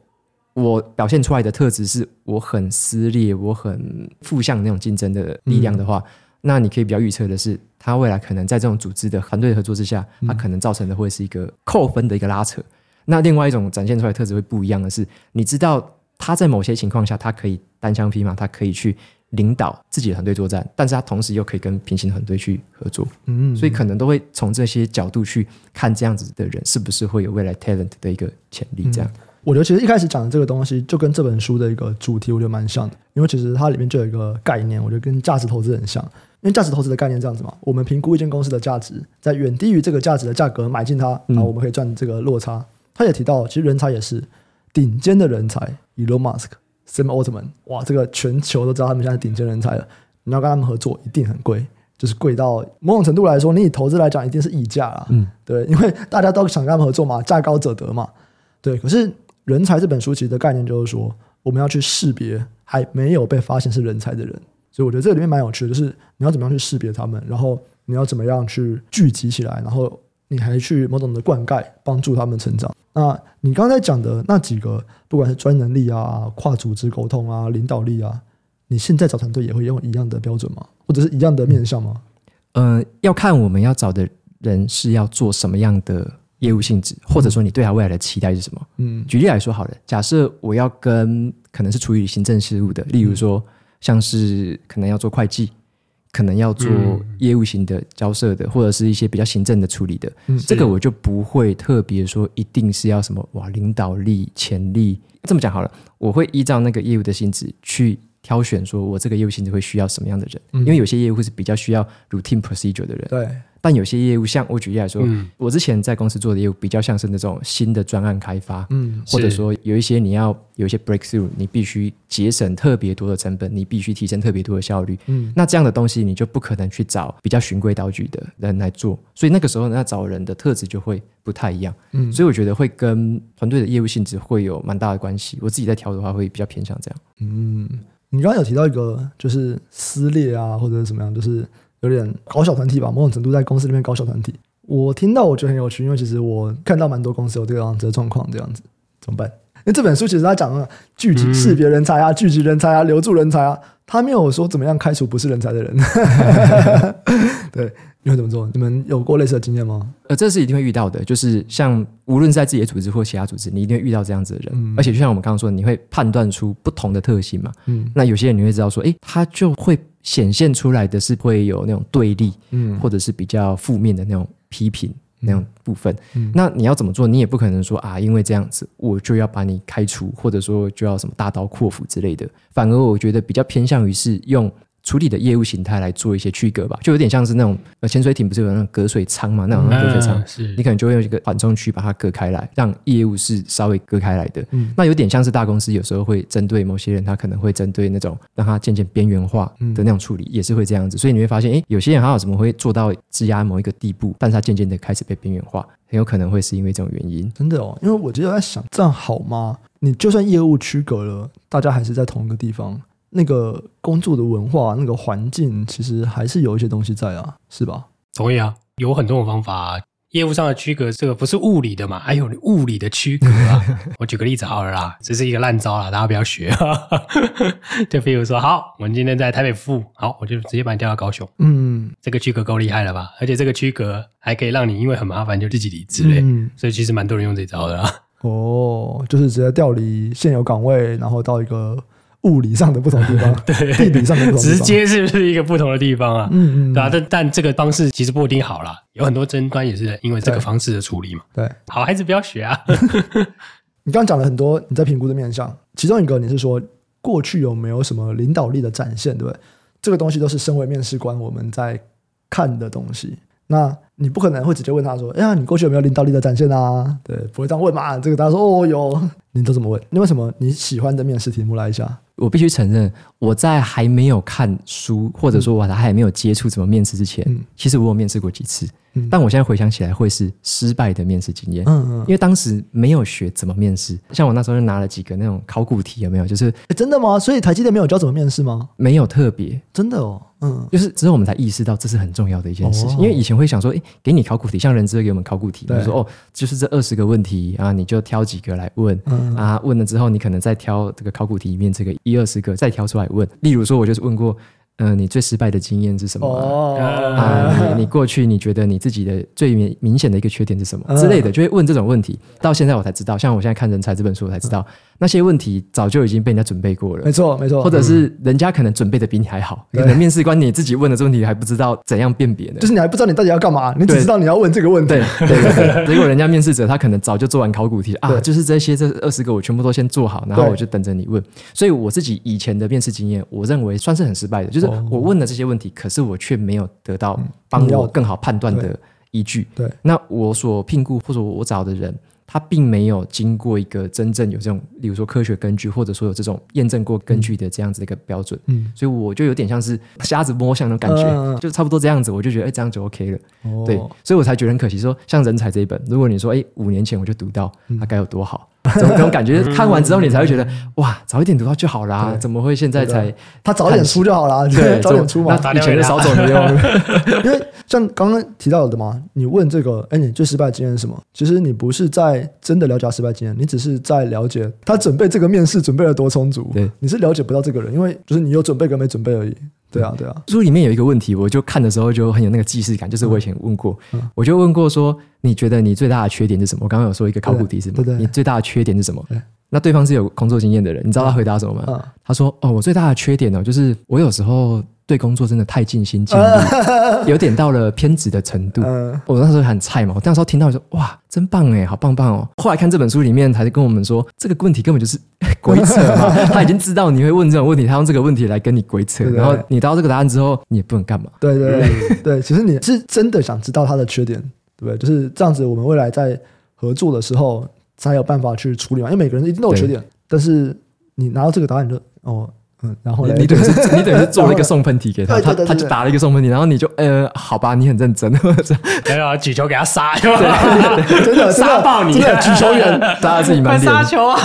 我表现出来的特质是我很撕裂，我很负向那种竞争的力量的话，嗯、那你可以比较预测的是，他未来可能在这种组织的团队合作之下，他可能造成的会是一个扣分的一个拉扯。嗯、那另外一种展现出来的特质会不一样的是，你知道他在某些情况下，他可以单枪匹马，他可以去领导自己的团队作战，但是他同时又可以跟平行团队去合作。嗯，所以可能都会从这些角度去看这样子的人是不是会有未来 talent 的一个潜力，这样。嗯我觉得其实一开始讲的这个东西，就跟这本书的一个主题，我觉得蛮像的。因为其实它里面就有一个概念，我觉得跟价值投资很像。因为价值投资的概念这样子嘛，我们评估一间公司的价值，在远低于这个价值的价格买进它，然后我们可以赚这个落差。他也提到，其实人才也是顶尖的人才，Elon Musk、Sam Altman，哇，这个全球都知道他们现在顶尖人才了。你要跟他们合作，一定很贵，就是贵到某种程度来说，你以投资来讲，一定是溢价啊。嗯，对，因为大家都想跟他们合作嘛，价高者得嘛。对，可是。人才这本书其实的概念就是说，我们要去识别还没有被发现是人才的人，所以我觉得这里面蛮有趣的，就是你要怎么样去识别他们，然后你要怎么样去聚集起来，然后你还去某种的灌溉，帮助他们成长。那你刚才讲的那几个，不管是专能力啊、跨组织沟通啊、领导力啊，你现在找团队也会用一样的标准吗？或者是一样的面向吗？嗯、呃，要看我们要找的人是要做什么样的。业务性质，或者说你对他未来的期待是什么？嗯，举例来说好了，假设我要跟可能是处于行政事务的，例如说像是可能要做会计，可能要做业务型的交涉的，或者是一些比较行政的处理的，嗯这个我就不会特别说一定是要什么哇领导力、潜力。这么讲好了，我会依照那个业务的性质去挑选，说我这个业务性质会需要什么样的人，因为有些业务是比较需要 routine procedure 的人，对。但有些业务，像我举例来说，嗯、我之前在公司做的业务比较像是那种新的专案开发，嗯，或者说有一些你要有一些 breakthrough，你必须节省特别多的成本，你必须提升特别多的效率，嗯，那这样的东西你就不可能去找比较循规蹈矩的人来做，所以那个时候呢，要找人的特质就会不太一样，嗯，所以我觉得会跟团队的业务性质会有蛮大的关系。我自己在调的话，会比较偏向这样。嗯，你刚刚有提到一个就是撕裂啊，或者是什么样，就是。有点搞小团体吧，某种程度在公司里面搞小团体。我听到我觉得很有趣，因为其实我看到蛮多公司有这个样子的状况，这样子怎么办？因为这本书其实他讲了聚集识别人才啊，聚集人才啊，留住人才啊，他没有说怎么样开除不是人才的人。对，你会怎么做？你们有过类似的经验吗？呃，这是一定会遇到的，就是像无论是在自己的组织或其他组织，你一定会遇到这样子的人。嗯、而且就像我们刚刚说，你会判断出不同的特性嘛。嗯，那有些人你会知道说，诶，他就会。显现出来的是会有那种对立，嗯，或者是比较负面的那种批评那种部分。嗯，那你要怎么做？你也不可能说啊，因为这样子我就要把你开除，或者说就要什么大刀阔斧之类的。反而我觉得比较偏向于是用。处理的业务形态来做一些区隔吧，就有点像是那种呃潜水艇不是有那种隔水舱嘛？那种隔水舱，嗯、是你可能就会用一个缓冲区把它隔开来，让业务是稍微隔开来的。嗯，那有点像是大公司有时候会针对某些人，他可能会针对那种让他渐渐边缘化的那种处理，嗯、也是会这样子。所以你会发现，诶，有些人他怎么会做到质押某一个地步，但是他渐渐的开始被边缘化，很有可能会是因为这种原因。真的哦，因为我觉得在想，这样好吗？你就算业务区隔了，大家还是在同一个地方。那个工作的文化，那个环境，其实还是有一些东西在啊，是吧？同意啊，有很多种方法。业务上的区隔，这个不是物理的嘛？还有物理的区隔啊。我举个例子好了啦，这是一个烂招啦，大家不要学。就比如说，好，我们今天在台北服务，好，我就直接把你调到高雄。嗯，这个区隔够厉害了吧？而且这个区隔还可以让你因为很麻烦就自己离职嘞。嗯，所以其实蛮多人用这招的啦。哦，就是直接调离现有岗位，然后到一个。物理上的不同地方，对，地理上的不同地方，直接是不是一个不同的地方啊？嗯嗯，对啊，但但这个方式其实不一定好啦，有很多争端也是因为这个方式的处理嘛。对，好孩子不要学啊。你刚刚讲了很多你在评估的面向，其中一个你是说过去有没有什么领导力的展现，对不对？这个东西都是身为面试官我们在看的东西。那你不可能会直接问他说：“哎呀，你过去有没有领导力的展现啊？”对，不会这样问嘛。这个大家说：“哦，有。”你都怎么问？你为什么你喜欢的面试题目来一下？我必须承认，我在还没有看书，或者说我还没有接触怎么面试之前，嗯、其实我有面试过几次。嗯、但我现在回想起来，会是失败的面试经验。嗯嗯，因为当时没有学怎么面试。像我那时候就拿了几个那种考古题，有没有？就是真的吗？所以台积电没有教怎么面试吗？没有特别，真的哦。嗯，就是之后我们才意识到这是很重要的一件事情。哦、因为以前会想说，诶，给你考古题，像人资会给我们考古题，比如说哦，就是这二十个问题啊，你就挑几个来问。嗯啊。问了之后，你可能再挑这个考古题里面这个一二十个，再挑出来问。例如说，我就是问过，嗯、呃，你最失败的经验是什么啊？哦啊你，你过去你觉得你自己的最明明显的一个缺点是什么之类的，就会问这种问题。到现在我才知道，像我现在看人才这本书，我才知道。那些问题早就已经被人家准备过了，没错没错，或者是人家可能准备的比你还好，可能面试官你自己问的这问题还不知道怎样辨别呢？就是你还不知道你到底要干嘛，你只知道你要问这个问题。对对对，结果人家面试者他可能早就做完考古题啊，就是这些这二十个我全部都先做好，然后我就等着你问。所以我自己以前的面试经验，我认为算是很失败的，就是我问了这些问题，可是我却没有得到帮我更好判断的依据。对，那我所聘雇或者我找的人。他并没有经过一个真正有这种，例如说科学根据，或者说有这种验证过根据的这样子的一个标准，嗯，所以我就有点像是瞎子摸象那种感觉，嗯、就差不多这样子，我就觉得哎，这样就 OK 了，哦、对，所以我才觉得很可惜说，说像人才这一本，如果你说哎，五年前我就读到，那该有多好。这种这种感觉，看完之后你才会觉得哇，早一点读到就好啦，怎么会现在才他早点出就好啦？对，早点出嘛，以前的少走没用。因为像刚刚提到的嘛，你问这个，哎，你最失败的经验是什么？其实你不是在真的了解失败经验，你只是在了解他准备这个面试准备了多充足。对，你是了解不到这个人，因为就是你有准备跟没准备而已。对啊，对啊。书里面有一个问题，我就看的时候就很有那个既视感，就是我以前问过，我就问过说，你觉得你最大的缺点是什么？我刚刚有说一个考古题是吗？对对，你最大的缺点是什么？那对方是有工作经验的人，你知道他回答什么吗？他说：“哦，我最大的缺点呢，就是我有时候对工作真的太尽心尽力，有点到了偏执的程度。嗯，我那时候很菜嘛，我那时候听到说哇，真棒哎，好棒棒哦。后来看这本书里面，还是跟我们说这个问题根本就是 鬼扯嘛，他已经知道你会问这种问题，他用这个问题来跟你鬼扯，然后你得到这个答案之后，你也不能干嘛。对对对对，其实你是真的想知道他的缺点，对不对？就是这样子，我们未来在合作的时候才有办法去处理嘛。因为每个人一定都有缺点，但是你拿到这个答案你就哦。嗯，然后呢？你等于是你等于是 做了一个送分题给他，他他就打了一个送分题，然后你就呃，好吧，你很认真，没有举球给他杀，对真的杀爆你，真的举球员，大家自己慢点杀球啊！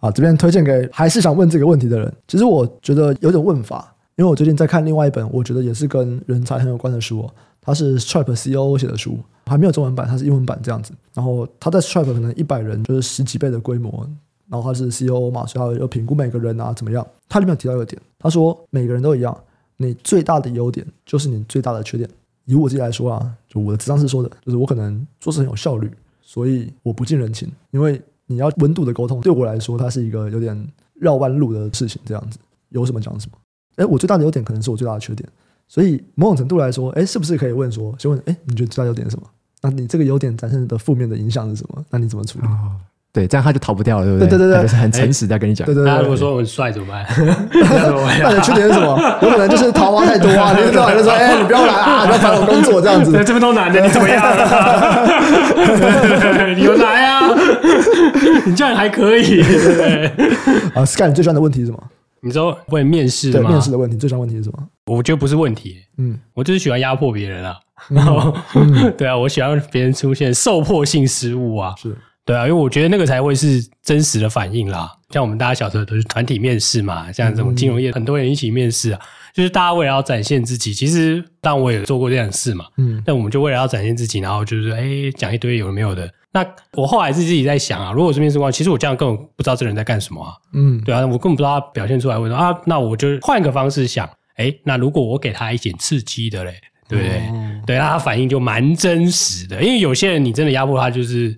好，这边推荐给还是想问这个问题的人。其实我觉得有点问法，因为我最近在看另外一本，我觉得也是跟人才很有关的书哦。它是 Stripe COO 写的书，还没有中文版，它是英文版这样子。然后他在 Stripe 可能一百人就是十几倍的规模。然后他是 COO 嘛，所以他要评估每个人啊怎么样。他里面有提到一个点，他说每个人都一样，你最大的优点就是你最大的缺点。以我自己来说啊，就我的咨商是说的，就是我可能做事很有效率，所以我不近人情。因为你要温度的沟通，对我来说，它是一个有点绕弯路的事情。这样子有什么讲什么。哎，我最大的优点可能是我最大的缺点，所以某种程度来说，哎，是不是可以问说，先问，哎，你觉得最大优点是什么？那你这个优点展现的负面的影响是什么？那你怎么处理？对，这样他就逃不掉了，对不对？对对对对，就是很诚实在跟你讲。对对对，他如果说我很帅怎么办？那你的缺点是什么？我可能就是桃花太多啊！你老就说，哎，你不要来啊，不要烦我工作这样子。这么多男的，你怎么样？你有来啊？你这样还可以，对不对？啊，Sky，你最喜欢的问题是什么？你说问面试吗？对，面试的问题，最喜欢问题是什么？我觉得不是问题，嗯，我就是喜欢压迫别人啊。然后，对啊，我喜欢别人出现受迫性失误啊，是。对啊，因为我觉得那个才会是真实的反应啦。像我们大家小时候都是团体面试嘛，像这种金融业很多人一起面试啊，就是大家为了要展现自己。其实，当我也做过这样的事嘛，嗯，但我们就为了要展现自己，然后就是哎讲一堆有没有的。那我后来是自己在想啊，如果是面试官，其实我这样根本不知道这人在干什么啊，嗯，对啊，我根本不知道他表现出来为什么啊。那我就换个方式想，哎，那如果我给他一点刺激的嘞，对不对？哦、对，那他反应就蛮真实的。因为有些人你真的压迫他，就是。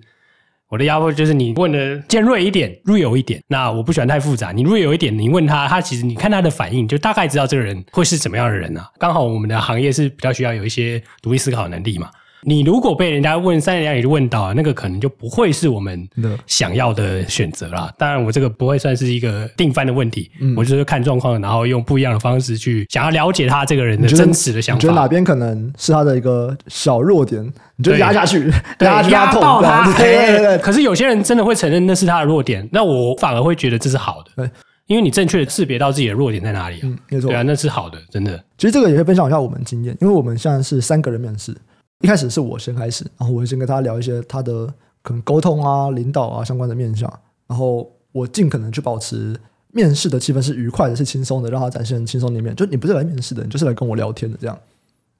我的压迫就是你问的尖锐一点，real 一点。那我不喜欢太复杂，你 real 一点，你问他，他其实你看他的反应，就大概知道这个人会是怎么样的人啊。刚好我们的行业是比较需要有一些独立思考能力嘛。你如果被人家问三言两语就问到，那个可能就不会是我们想要的选择啦。当然，我这个不会算是一个定番的问题，嗯、我就是看状况，然后用不一样的方式去想要了解他这个人的真实的想法。你觉得哪边可能是他的一个小弱点？你就压下去，对压压爆他。对对对，对。可是有些人真的会承认那是他的弱点，那我反而会觉得这是好的，对，因为你正确的识别到自己的弱点在哪里啊。嗯，没错。对啊，那是好的，真的。其实这个也会分享一下我们经验，因为我们现在是三个人面试。一开始是我先开始，然后我会先跟他聊一些他的可能沟通啊、领导啊相关的面向，然后我尽可能去保持面试的气氛是愉快的、是轻松的，让他展现轻松的一面。就你不是来面试的，你就是来跟我聊天的这样。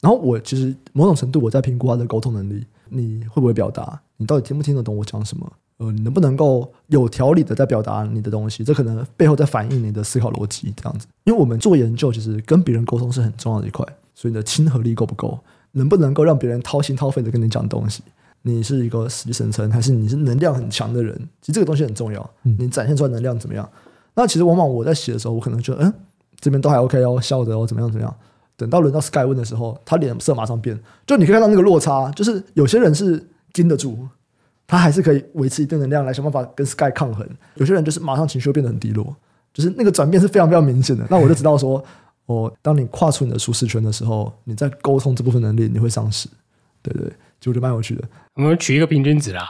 然后我其实某种程度我在评估他的沟通能力，你会不会表达？你到底听不听得懂我讲什么？呃，你能不能够有条理的在表达你的东西？这可能背后在反映你的思考逻辑这样子。因为我们做研究，其实跟别人沟通是很重要的一块，所以你的亲和力够不够？能不能够让别人掏心掏肺的跟你讲东西？你是一个死气沉沉，还是你是能量很强的人？其实这个东西很重要。你展现出来能量怎么样？那其实往往我在写的时候，我可能觉得，嗯，这边都还 OK 哦，笑着哦，怎么样怎么样？等到轮到 Sky 问的时候，他脸色马上变，就你可以看到那个落差，就是有些人是经得住，他还是可以维持一定能量来想办法跟 Sky 抗衡；有些人就是马上情绪会变得很低落，就是那个转变是非常非常明显的。那我就知道说。哦，当你跨出你的舒适圈的时候，你在沟通这部分能力你会丧失，对对，就觉得蛮有趣的。我们取一个平均值啦，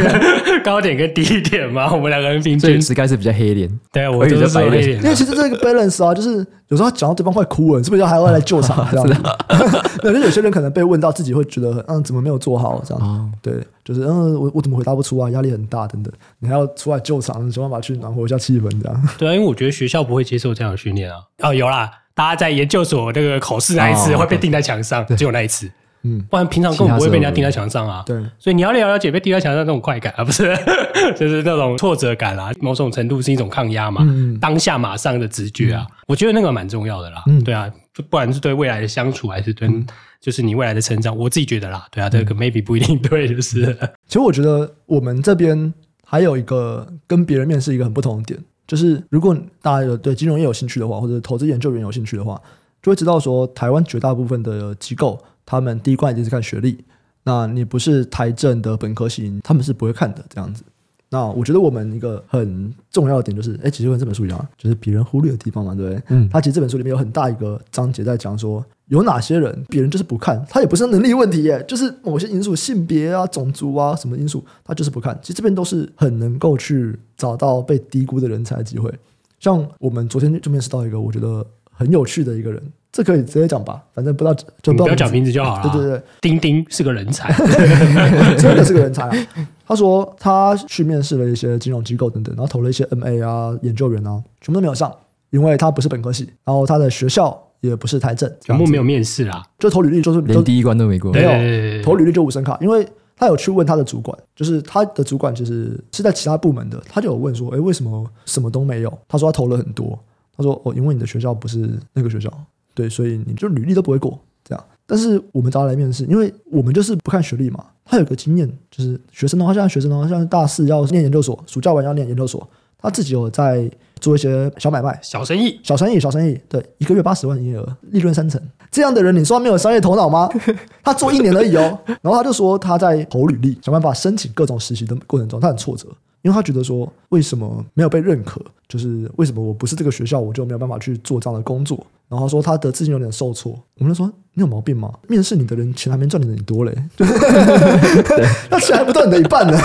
高点跟低点嘛，我们两个人平均。值该是比较黑脸，对，我就是白脸。因为其实这个 balance 啊，就是有时候讲到对方快哭了，是不是还要来救场 这样子？对，就有些人可能被问到自己会觉得，嗯，怎么没有做好这样？对，就是嗯，我我怎么回答不出啊？压力很大等等，你还要出来救场，想办法去暖和一下气氛这样。对啊，因为我觉得学校不会接受这样的训练啊。哦，有啦。大家在研究所那个考试那一次会被钉在墙上，只有那一次，嗯，不然平常根本不会被人家钉在墙上啊。对，所以你要了了解被钉在墙上那种快感啊，不是，就是那种挫折感啊，某种程度是一种抗压嘛，嗯当下马上的直觉啊，我觉得那个蛮重要的啦。嗯，对啊，不管是对未来的相处，还是对就是你未来的成长，我自己觉得啦，对啊，这个 maybe 不一定对，就是。其实我觉得我们这边还有一个跟别人面试一个很不同的点。就是如果大家有对金融业有兴趣的话，或者投资研究员有兴趣的话，就会知道说，台湾绝大部分的机构，他们第一关一定是看学历。那你不是台政的本科系，他们是不会看的这样子。那我觉得我们一个很重要的点就是，哎，其实跟这本书一样，就是别人忽略的地方嘛，对不对？嗯，他其实这本书里面有很大一个章节在讲说，有哪些人别人就是不看，他也不是能力问题耶，就是某些因素，性别啊、种族啊什么因素，他就是不看。其实这边都是很能够去找到被低估的人才的机会。像我们昨天就面试到一个我觉得很有趣的一个人。这可以直接讲吧，反正不知道就不，不要讲名字就好了。对对对，丁丁是个人才，真的是个人才啊。他说他去面试了一些金融机构等等，然后投了一些 MA 啊、研究员啊，全部都没有上，因为他不是本科系，然后他的学校也不是台政，全部没有面试啦，就投履历就是连第一关都没过，没有投履历就无声卡，因为他有去问他的主管，就是他的主管其实是在其他部门的，他就有问说，哎，为什么什么都没有？他说他投了很多，他说哦，因为你的学校不是那个学校。对，所以你就履历都不会过这样。但是我们找他来面试，因为我们就是不看学历嘛。他有个经验，就是学生的话，现在学生的话，像大四要念研究所，暑假完要念研究所，他自己有在做一些小买卖、小生意、小生意、小生意。对，一个月八十万营业额，利润三成。这样的人，你说他没有商业头脑吗？他做一年而已哦。然后他就说他在投履历、想办法申请各种实习的过程中，他很挫折，因为他觉得说为什么没有被认可？就是为什么我不是这个学校，我就没有办法去做这样的工作？然后他说他的自信有点受挫，我们就说你有毛病吗？面试你的人钱还没赚你的你多嘞，那钱还不到你的一半呢。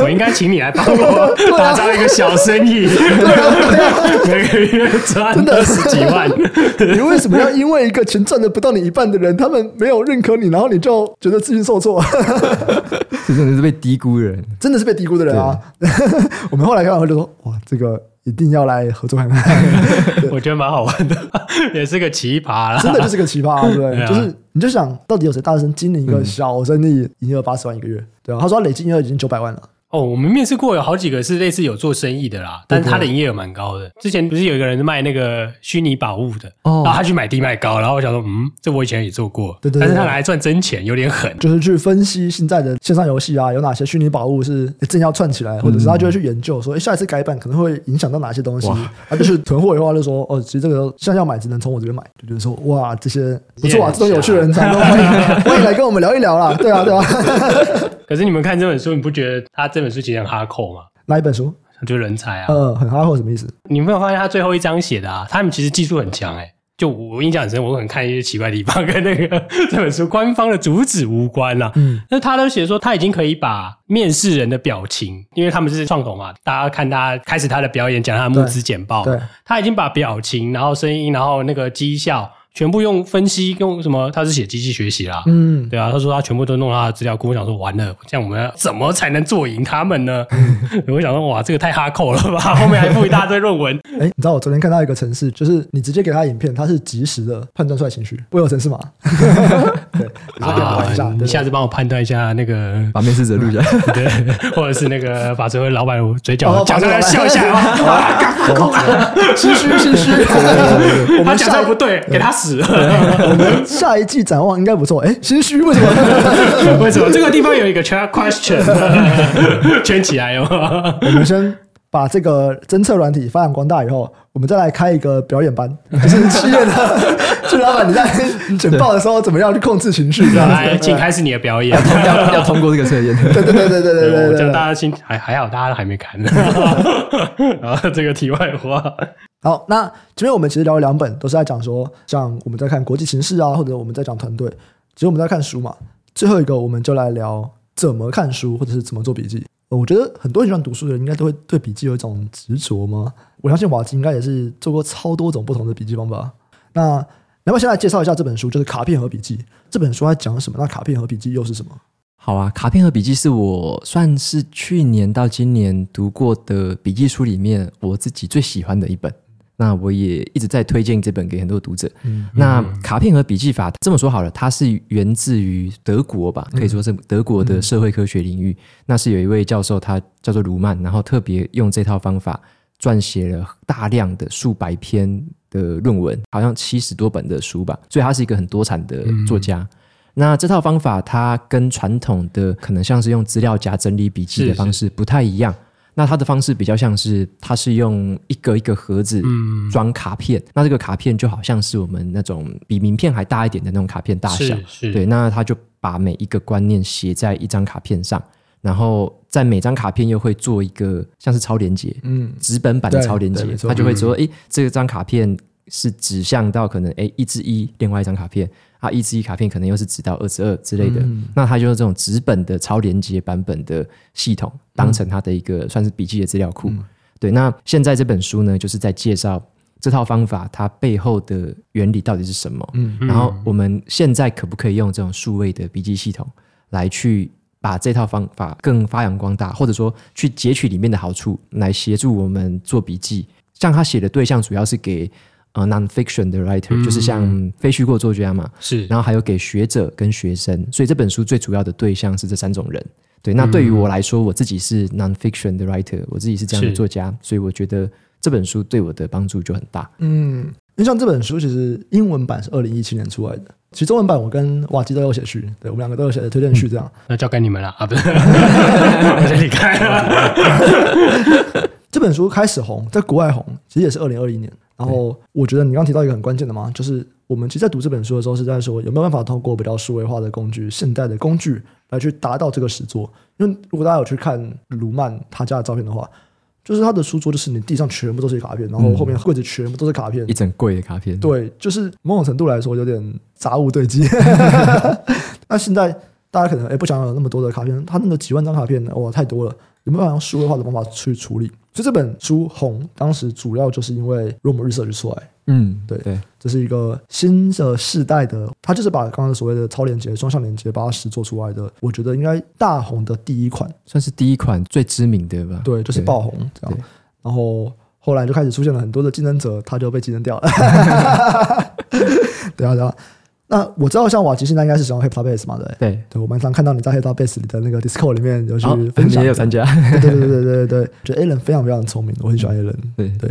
我应该请你来帮我 打造一个小生意，每 个月赚二十几万。你为什么要因为一个钱赚的不到你一半的人，他们没有认可你，然后你就觉得自信受挫？这真的是被低估的人，真的是被低估的人啊！我们后来看完就说哇，这个。一定要来合作看看，我觉得蛮好玩的，也是个奇葩啦，真的就是个奇葩，对 就是你就想到底有谁大声经营一个小生意，营业额八十万一个月，对啊，他说他累计营业额已经九百万了。哦，我们面试过有好几个是类似有做生意的啦，但是他的营业额蛮高的。之前不是有一个人卖那个虚拟宝物的，哦然后他去买低卖高，然后我想说，嗯，这我以前也做过，对对。但是他拿来赚真钱，有点狠。就是去分析现在的线上游戏啊，有哪些虚拟宝物是正要串起来，或者是他就会去研究说，哎，下一次改版可能会影响到哪些东西，他就是囤货的话就说，哦，其实这个现在要买只能从我这边买，就觉得说，哇，这些不错啊，这种有趣的人才欢迎 欢迎来跟我们聊一聊啦，对啊，对啊。可是你们看这本书，你不觉得他这本书其实很哈扣嘛？哪一本书？就是人才啊。呃，很哈扣什么意思？你没有发现他最后一章写的啊？他们其实技术很强哎。就我印象很深，我可能看一些奇怪的地方，跟那个 这本书官方的主旨无关啦。嗯，那他都写说他已经可以把面试人的表情，因为他们是创投嘛，大家看他开始他的表演，讲他的募资简报，对，他已经把表情，然后声音，然后那个绩效。全部用分析，用什么？他是写机器学习啦，嗯，对啊。他说他全部都弄他的资料库，我想说完了，这样我们要怎么才能做赢他们呢？嗯、我想说哇，这个太哈扣了吧，后面还附一大堆论文。哎，你知道我昨天看到一个城市，就是你直接给他影片，他是及时的判断出来情绪，不有城市吗？对，啊，你下次帮我判断一下那个，把面试者录下来，对，或者是那个把这位老板嘴角讲出来笑一下，哈扣了，心虚心虚，我们讲的不对，给他。我们下一季展望应该不错。哎，心虚为什么？为什么这个地方有一个 question 圈起来哦？我们先把这个侦测软体发扬光大以后，我们再来开一个表演班，就是七月的朱 老板，你在简报的时候怎么样去控制情绪？来，请开始你的表演，要要通过这个测验。对对对对对对对，这样大家心还还好，大家都还没看呢。然后这个题外话。好，那前面我们其实聊了两本，都是在讲说，像我们在看国际形势啊，或者我们在讲团队，其实我们在看书嘛。最后一个，我们就来聊怎么看书，或者是怎么做笔记。我觉得很多喜欢读书的人，应该都会对笔记有一种执着吗？我相信瓦基应该也是做过超多种不同的笔记方法。那要不能先来介绍一下这本书，就是《卡片和笔记》这本书它讲什么？那卡片和笔记又是什么？好啊，卡片和笔记是我算是去年到今年读过的笔记书里面我自己最喜欢的一本。那我也一直在推荐这本给很多读者。嗯，那卡片和笔记法这么说好了，它是源自于德国吧，可以说是德国的社会科学领域。嗯、那是有一位教授，他叫做卢曼，然后特别用这套方法撰写了大量的数百篇的论文，好像七十多本的书吧。所以他是一个很多产的作家。嗯、那这套方法，它跟传统的可能像是用资料夹整理笔记的方式不太一样。那他的方式比较像是，它是用一个一个盒子装卡片，嗯、那这个卡片就好像是我们那种比名片还大一点的那种卡片大小，对，那他就把每一个观念写在一张卡片上，然后在每张卡片又会做一个像是超连接，嗯，纸本版的超连接，他就会说，哎、嗯，这张卡片是指向到可能哎一至一另外一张卡片。它一至一卡片可能又是指到二至二之类的，嗯、那它就是这种纸本的超连接版本的系统，当成它的一个算是笔记的资料库。嗯、对，那现在这本书呢，就是在介绍这套方法它背后的原理到底是什么。嗯，然后我们现在可不可以用这种数位的笔记系统来去把这套方法更发扬光大，或者说去截取里面的好处来协助我们做笔记？像他写的对象主要是给。呃，non-fiction 的 writer、嗯、就是像非虚构作家嘛，是，然后还有给学者跟学生，所以这本书最主要的对象是这三种人。对，那对于我来说，我自己是 non-fiction 的 writer，我自己是这样的作家，所以我觉得这本书对我的帮助就很大。嗯，因为像这本书其实英文版是二零一七年出来的，其实中文版我跟瓦基都有写序，对我们两个都有写的推荐序，这样、嗯。那交给你们了啊，不是，我先离开了。这本书开始红，在国外红，其实也是二零二一年。然后我觉得你刚提到一个很关键的嘛，就是我们其实，在读这本书的时候，是在说有没有办法通过比较数位化的工具、现代的工具来去达到这个实作。因为如果大家有去看卢曼他家的照片的话，就是他的书桌，就是你地上全部都是卡片，然后后面柜子全部都是卡片，一整柜的卡片。对，就是某种程度来说有点杂物堆积。那现在大家可能哎不想有那么多的卡片，他那个几万张卡片哇太多了，有没有办法用数位化的方法去处理？所以这本书红，当时主要就是因为 Roam Research 出来，嗯，对对，这是一个新的世代的，它就是把刚刚所谓的超连接、双向连接，八十做出来的。我觉得应该大红的第一款，算是第一款最知名的吧？对，就是爆红这样。然后后来就开始出现了很多的竞争者，它就被竞争掉了。对啊，对啊。那我知道，像瓦吉现在应该是使用 HipTalkBase 嘛？对，对，对，我蛮常看到你在 HipTalkBase 里的那个 Discord 里面有去分享，也有参加。对对对对对对，觉得 Alan 非常非常聪明，我很喜欢 Alan。对对，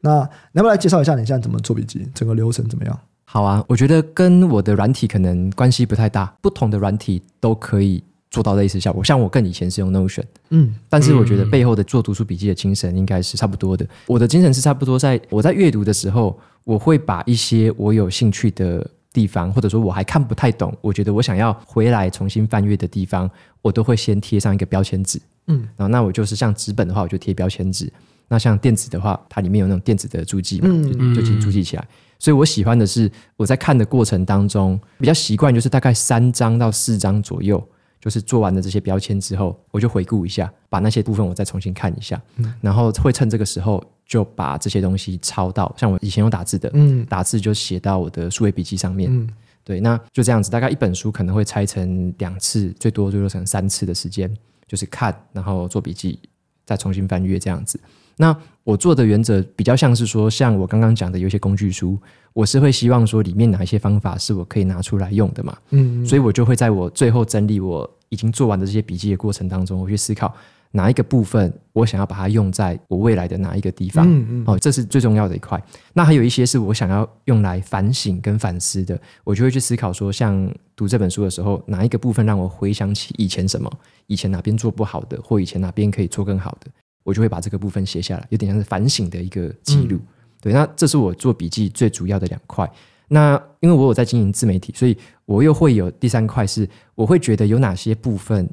那能不能来介绍一下你现在怎么做笔记，整个流程怎么样？好啊，我觉得跟我的软体可能关系不太大，不同的软体都可以做到类似效果。像我更以前是用 Notion，嗯，但是我觉得背后的做读书笔记的精神应该是差不多的。我的精神是差不多，在我在阅读的时候，我会把一些我有兴趣的。地方，或者说我还看不太懂，我觉得我想要回来重新翻阅的地方，我都会先贴上一个标签纸。嗯，然后那我就是像纸本的话，我就贴标签纸；那像电子的话，它里面有那种电子的注记嘛，就就请注记起来。所以我喜欢的是我在看的过程当中，比较习惯就是大概三张到四张左右。就是做完了这些标签之后，我就回顾一下，把那些部分我再重新看一下，嗯、然后会趁这个时候就把这些东西抄到，像我以前有打字的，嗯，打字就写到我的数位笔记上面，嗯，对，那就这样子，大概一本书可能会拆成两次，最多最多成三次的时间，就是看，然后做笔记，再重新翻阅这样子。那我做的原则比较像是说，像我刚刚讲的有一些工具书，我是会希望说里面哪一些方法是我可以拿出来用的嘛，嗯，嗯，所以我就会在我最后整理我已经做完的这些笔记的过程当中，我去思考哪一个部分我想要把它用在我未来的哪一个地方，嗯嗯，哦，这是最重要的一块。那还有一些是我想要用来反省跟反思的，我就会去思考说，像读这本书的时候，哪一个部分让我回想起以前什么，以前哪边做不好的，或以前哪边可以做更好的。我就会把这个部分写下来，有点像是反省的一个记录。嗯、对，那这是我做笔记最主要的两块。那因为我有在经营自媒体，所以我又会有第三块，是我会觉得有哪些部分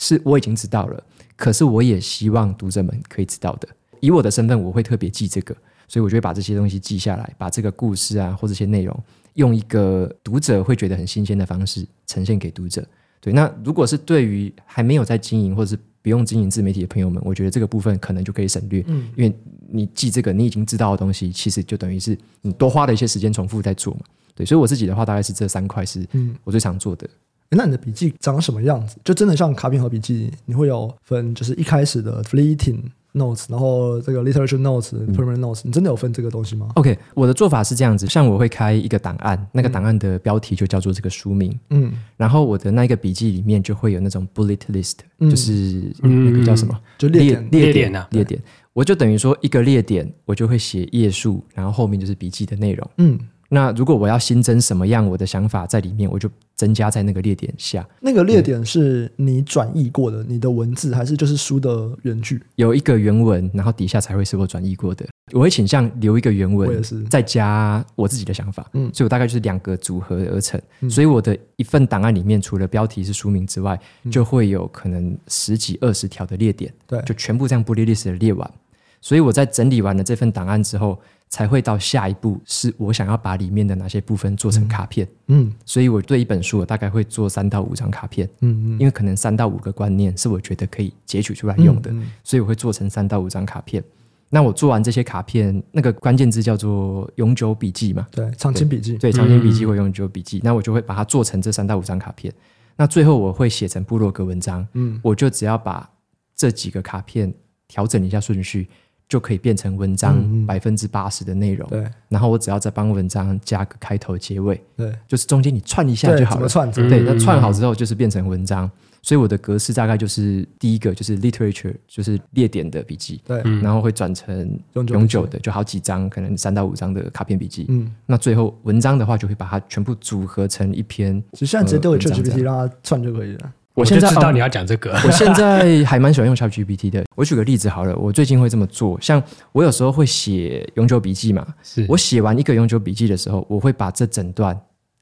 是我已经知道了，可是我也希望读者们可以知道的。以我的身份，我会特别记这个，所以我就会把这些东西记下来，把这个故事啊或这些内容，用一个读者会觉得很新鲜的方式呈现给读者。对，那如果是对于还没有在经营或者是不用经营自媒体的朋友们，我觉得这个部分可能就可以省略，嗯，因为你记这个你已经知道的东西，其实就等于是你多花了一些时间重复在做嘛，对，所以我自己的话大概是这三块是我最常做的。嗯，那你的笔记长什么样子？就真的像卡片和笔记，你会有分，就是一开始的 fleeting。Notes，然后这个 literature notes、permanent notes，你真的有分这个东西吗？OK，我的做法是这样子，像我会开一个档案，那个档案的标题就叫做这个书名，嗯，然后我的那个笔记里面就会有那种 bullet list，就是那个叫什么，就列点列点啊，列点，我就等于说一个列点，我就会写页数，然后后面就是笔记的内容，嗯，那如果我要新增什么样我的想法在里面，我就增加在那个列点下。那个列点是你转译过的，你的文字还是就是书的原句？有一个原文，然后底下才会是我转译过的。我会倾向留一个原文，再加我自己的想法。嗯，所以我大概就是两个组合而成。嗯，所以我的一份档案里面，除了标题是书名之外，就会有可能十几二十条的列点。对，就全部这样 bullet list 的列完。所以我在整理完了这份档案之后。才会到下一步，是我想要把里面的哪些部分做成卡片。嗯，所以我对一本书，我大概会做三到五张卡片。嗯嗯，因为可能三到五个观念是我觉得可以截取出来用的，所以我会做成三到五张卡片。那我做完这些卡片，那个关键字叫做永久笔记嘛？对，长青笔记。对，长青笔记或永久笔记。那我就会把它做成这三到五张卡片。那最后我会写成部落格文章。嗯，我就只要把这几个卡片调整一下顺序。就可以变成文章百分之八十的内容。对，然后我只要再帮文章加个开头、结尾。对，就是中间你串一下就好了。串？对，那串好之后就是变成文章。所以我的格式大概就是第一个就是 literature，就是列点的笔记。对，然后会转成永久的，就好几张，可能三到五张的卡片笔记。嗯，那最后文章的话，就会把它全部组合成一篇。其实现在直接丢给 ChatGPT 让它串就可以了。我现在知道你要讲这个，我现在还蛮喜欢用 ChatGPT 的。我举个例子好了，我最近会这么做，像我有时候会写永久笔记嘛，是我写完一个永久笔记的时候，我会把这整段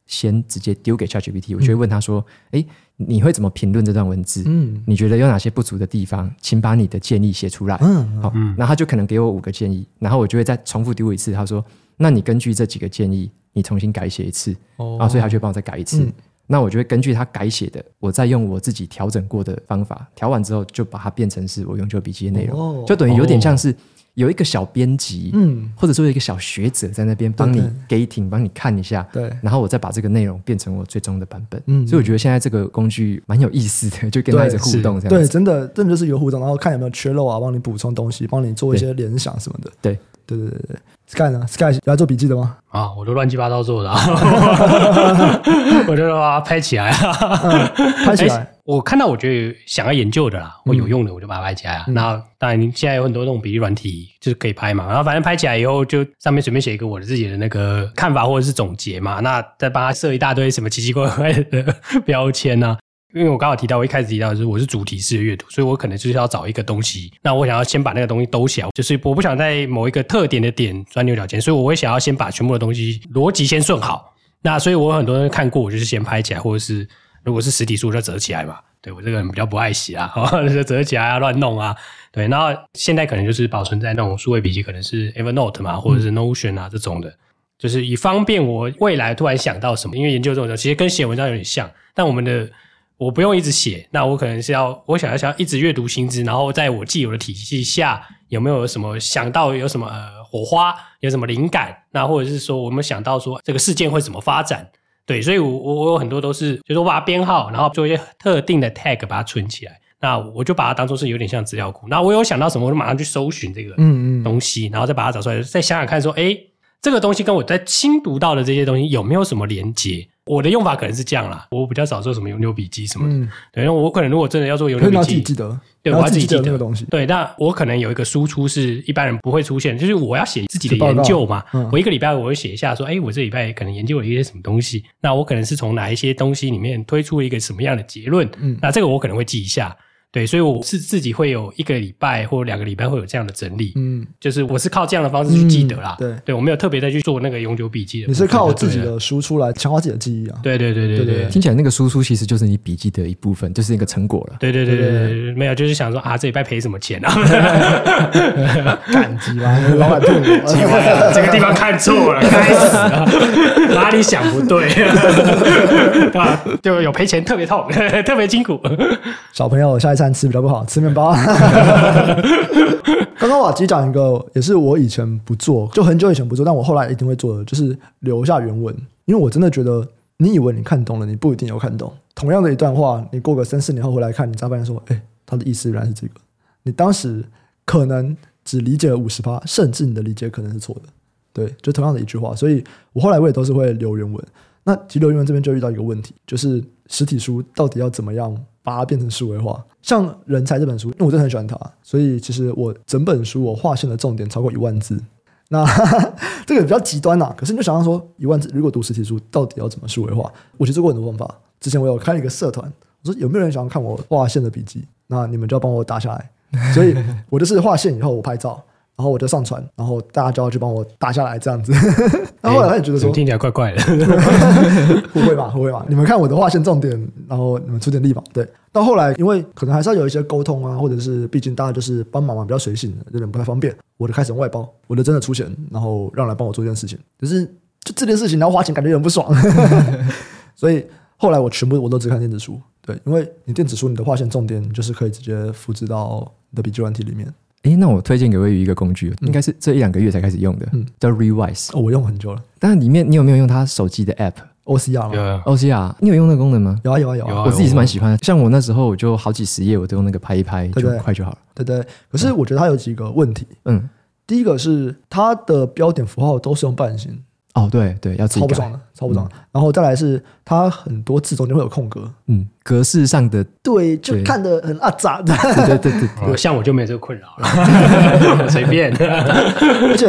先直接丢给 ChatGPT，我就会问他说：“哎、嗯，你会怎么评论这段文字？嗯，你觉得有哪些不足的地方？请把你的建议写出来。”嗯，好，然后他就可能给我五个建议，然后我就会再重复丢一次。他说：“那你根据这几个建议，你重新改写一次。”哦，然后所以他就会帮我再改一次。嗯那我就会根据他改写的，我再用我自己调整过的方法调完之后，就把它变成是我永久笔记的内容，哦、就等于有点像是有一个小编辑，嗯，或者说有一个小学者在那边帮你 gating，帮你看一下，对，然后我再把这个内容变成我最终的版本，嗯，所以我觉得现在这个工具蛮有意思的，就跟他一直互动这样，对，真的真的就是有互动，然后看有没有缺漏啊，帮你补充东西，帮你做一些联想什么的，对。对对对，Sky 呢？Sky 有在做笔记的吗？啊，我都乱七八糟做的，啊，我就把它拍起来啊，嗯，拍起来，我看到我觉得想要研究的啦，或有用的，我就把它拍起来啊。那当然，现在有很多那种笔记软体，就是可以拍嘛。然后反正拍起来以后，就上面随便写一个我的自己的那个看法或者是总结嘛。那再帮他设一大堆什么奇奇怪怪的标签呢，啊？因为我刚好提到，我一开始提到的是我是主题式的阅读，所以我可能就是要找一个东西，那我想要先把那个东西兜起来，就是我不想在某一个特点的点钻牛角尖，所以我会想要先把全部的东西逻辑先顺好。那所以我很多人看过，我就是先拍起来，或者是如果是实体书就折起来嘛。对，我这个人比较不爱惜啊，就折起来啊，乱弄啊。对，然后现在可能就是保存在那种数位笔记，可能是 Evernote 嘛，或者是 Notion 啊这种的，就是以方便我未来突然想到什么，因为研究这种其实跟写文章有点像，但我们的。我不用一直写，那我可能是要，我想要想要一直阅读新知，然后在我既有的体系下，有没有什么想到有什么呃火花，有什么灵感，那或者是说我们想到说这个事件会怎么发展，对，所以我我我有很多都是，就是我把它编号，然后做一些特定的 tag 把它存起来，那我就把它当做是有点像资料库，那我有想到什么，我就马上去搜寻这个嗯嗯。东西，然后再把它找出来，再想想看说，哎，这个东西跟我在新读到的这些东西有没有什么连接？我的用法可能是这样啦，我比较少做什么永久笔记什么的。嗯，对，因为我可能如果真的要做永久笔记，记得，对，我要自己记得那个东西。对，那我可能有一个输出是一般人不会出现，就是我要写自己的研究嘛。嗯，我一个礼拜我会写一下说，哎，我这礼拜可能研究了一些什么东西，那我可能是从哪一些东西里面推出了一个什么样的结论。嗯，那这个我可能会记一下。对，所以我是自己会有一个礼拜或两个礼拜会有这样的整理，嗯，就是我是靠这样的方式去记得啦，嗯、对，对我没有特别再去做那个永久笔记的，你是靠我自己的输出来强化自己的记忆啊，对对对对对，对，对，对，听起来那个输出其实就是你笔记的一部分，就是那个成果了，对对对对对，没有就是想说啊，这礼拜赔什么钱啊，感激吧？老板对我，奇怪了，这个地方看错了，开始了，哪里想不对啊？就有赔钱，特别痛，特别辛苦，小朋友下一餐吃比较不好吃。面包。刚刚瓦基讲一个，也是我以前不做，就很久以前不做，但我后来一定会做的，就是留下原文。因为我真的觉得，你以为你看懂了，你不一定有看懂。同样的一段话，你过个三四年后回来看，你才发现说，哎，他的意思原来是这个。你当时可能只理解了五十趴，甚至你的理解可能是错的。对，就同样的一句话，所以我后来我也都是会留原文。那其实留原文这边就遇到一个问题，就是实体书到底要怎么样？把它变成数位化，像《人才》这本书，因为我真的很喜欢它，所以其实我整本书我划线的重点超过一万字。那 这个比较极端呐、可是你就想象说，一万字如果读实体书，到底要怎么数位化？我其实做过很多方法。之前我有开一个社团，我说有没有人想要看我划线的笔记？那你们就要帮我打下来。所以我就是划线以后，我拍照。然后我就上传，然后大家就要去帮我打下来，这样子。然后后来他也觉得说，听起来怪怪的，不会吧？不会吧？你们看我的划线重点，然后你们出点力吧。对。到后来，因为可能还是要有一些沟通啊，或者是毕竟大家就是帮忙嘛，比较随性的，有点不太方便。我就开始外包，我就真的出钱，然后让来帮我做这件事情。可是就这件事情，然后花钱感觉有点不爽。所以后来我全部我都只看电子书，对，因为你电子书你的划线重点就是可以直接复制到你的笔记软体里面。诶，那我推荐给魏宇一个工具，应该是这一两个月才开始用的，嗯、叫 Rewise。哦，我用很久了。但是里面你有没有用他手机的 App？OCR 吗？OCR，你有用那个功能吗？有啊有啊有啊。有啊，我自己是蛮喜欢的。像我那时候，我就好几十页，我都用那个拍一拍，就快就好了。对对。可是我觉得它有几个问题。嗯。第一个是它的标点符号都是用半形。哦，对对，要自己超不爽的，超不爽。然后再来是它很多字中间会有空格，嗯，格式上的对，就看得很阿杂。的。对对对 对，像我就没有这个困扰了，随便。而且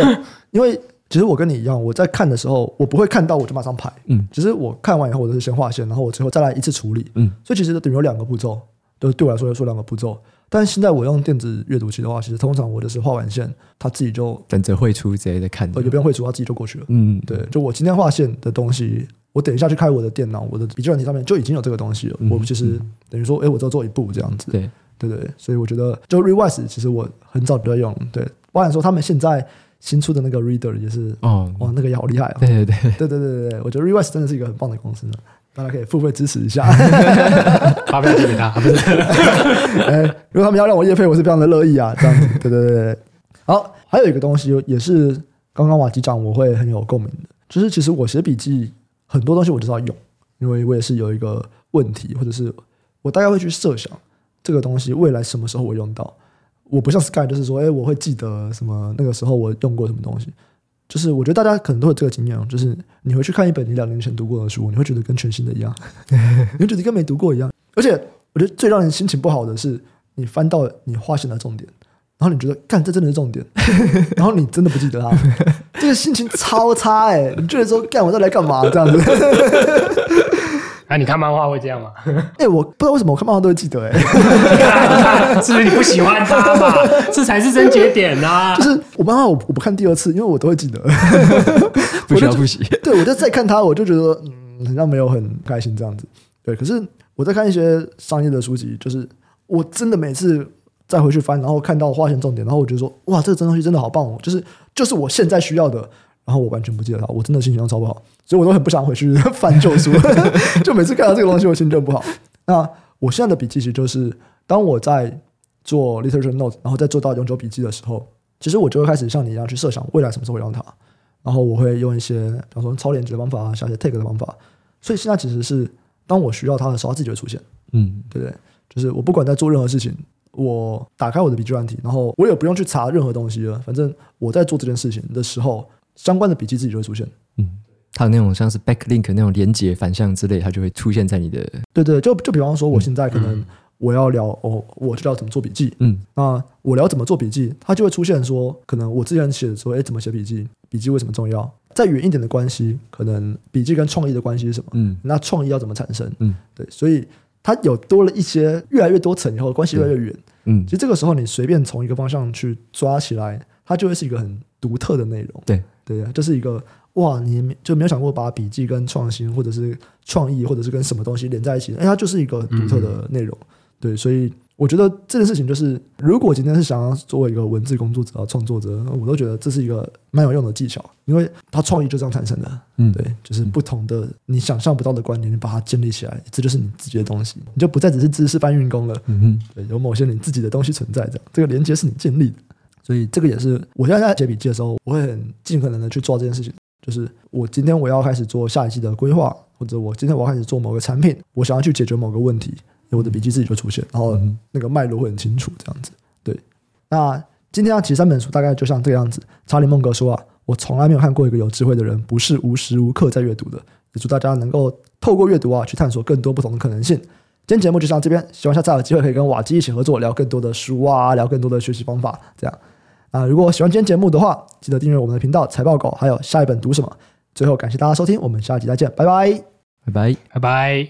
因为其实我跟你一样，我在看的时候，我不会看到我就马上排，嗯，其实我看完以后，我都是先画线，然后我最后再来一次处理，嗯，所以其实等于有两个步骤，都对我来说要说两个步骤。但是现在我用电子阅读器的话，其实通常我就是画完线，它自己就等着绘出直接在看，也不用绘出，它自己就过去了。嗯，对，就我今天画线的东西，我等一下去开我的电脑，我的笔记软体上面就已经有这个东西了。嗯、我其实等于说，哎，我只要做一步这样子。对，对对，所以我觉得就 Rewise 其实我很早就在用。对，我想说他们现在新出的那个 Reader 也是，哦，哇，那个也好厉害啊！对对对对对对对，我觉得 Rewise 真的是一个很棒的公司呢。大家可以付费支持一下，发票寄给他，不是？哎，如果他们要让我夜配，我是非常的乐意啊。这样子，对对对对。好，还有一个东西也是刚刚瓦基讲，我会很有共鸣的，就是其实我写笔记很多东西我就是要用，因为我也是有一个问题，或者是我大概会去设想这个东西未来什么时候我用到。我不像 Sky，就是说，哎，我会记得什么那个时候我用过什么东西。就是我觉得大家可能都有这个经验，就是你回去看一本你两年前读过的书，你会觉得跟全新的一样，你会觉得跟没读过一样。而且我觉得最让人心情不好的是，你翻到你划线的重点，然后你觉得干这真的是重点，然后你真的不记得它，这个心情超差哎、你觉得说干我这来干嘛这样子？哎、啊，你看漫画会这样吗？哎、欸，我不知道为什么我看漫画都会记得哎、欸，是不是你不喜欢他嘛？这才是症结点啊！就是我漫画我我不看第二次，因为我都会记得，不需要复习。对，我就再看他，我就觉得嗯，好像没有很开心这样子。对，可是我在看一些商业的书籍，就是我真的每次再回去翻，然后看到划线重点，然后我觉得说哇，这个真东西真的好棒哦，就是就是我现在需要的。然后我完全不记得它，我真的心情都超不好，所以我都很不想回去 翻旧书，就每次看到这个东西，我心情就不好。那我现在的笔记其实就是，当我在做 literature note，然后再做到永久笔记的时候，其实我就会开始像你一样去设想未来什么时候会用它，然后我会用一些，比方说超连接的方法啊，像一些 tag 的方法。所以现在其实是当我需要它的时候，它自己就会出现，嗯，对不对？就是我不管在做任何事情，我打开我的笔记软体，然后我也不用去查任何东西了，反正我在做这件事情的时候。相关的笔记自己就会出现，嗯，它的那种像是 backlink 那种连接反向之类，它就会出现在你的。对对，就就比方说，我现在可能我要聊、嗯、哦，我知道怎么做笔记，嗯，那我聊怎么做笔记，它就会出现说，可能我之前写的说，哎，怎么写笔记，笔记为什么重要？再远一点的关系，可能笔记跟创意的关系是什么？嗯，那创意要怎么产生？嗯，对，所以它有多了一些越来越多层以后，关系越来越远。嗯，其实这个时候你随便从一个方向去抓起来，它就会是一个很独特的内容。对。对，这是一个哇，你就没有想过把笔记跟创新，或者是创意，或者是跟什么东西连在一起？哎，它就是一个独特的内容。嗯、对，所以我觉得这件事情就是，如果今天是想要作为一个文字工作者、创作者，我都觉得这是一个蛮有用的技巧，因为它创意就这样产生的。嗯，对，就是不同的你想象不到的观点，你把它建立起来，这就是你自己的东西，你就不再只是知识搬运工了。嗯哼，对，有某些你自己的东西存在，这样这个连接是你建立的。所以这个也是我现在在写笔记的时候，我会很尽可能的去做这件事情。就是我今天我要开始做下一季的规划，或者我今天我要开始做某个产品，我想要去解决某个问题，我的笔记自己就出现，然后那个脉络会很清楚，这样子。对，那今天要提三本书，大概就像这个样子。查理孟格说啊，我从来没有看过一个有智慧的人不是无时无刻在阅读的。也祝大家能够透过阅读啊，去探索更多不同的可能性。今天节目就到这边，希望下次还有机会可以跟瓦基一起合作，聊更多的书啊，聊更多的学习方法，这样。啊，如果喜欢今天节目的话，记得订阅我们的频道财报狗，还有下一本读什么。最后感谢大家收听，我们下期再见，拜拜，拜拜，拜拜。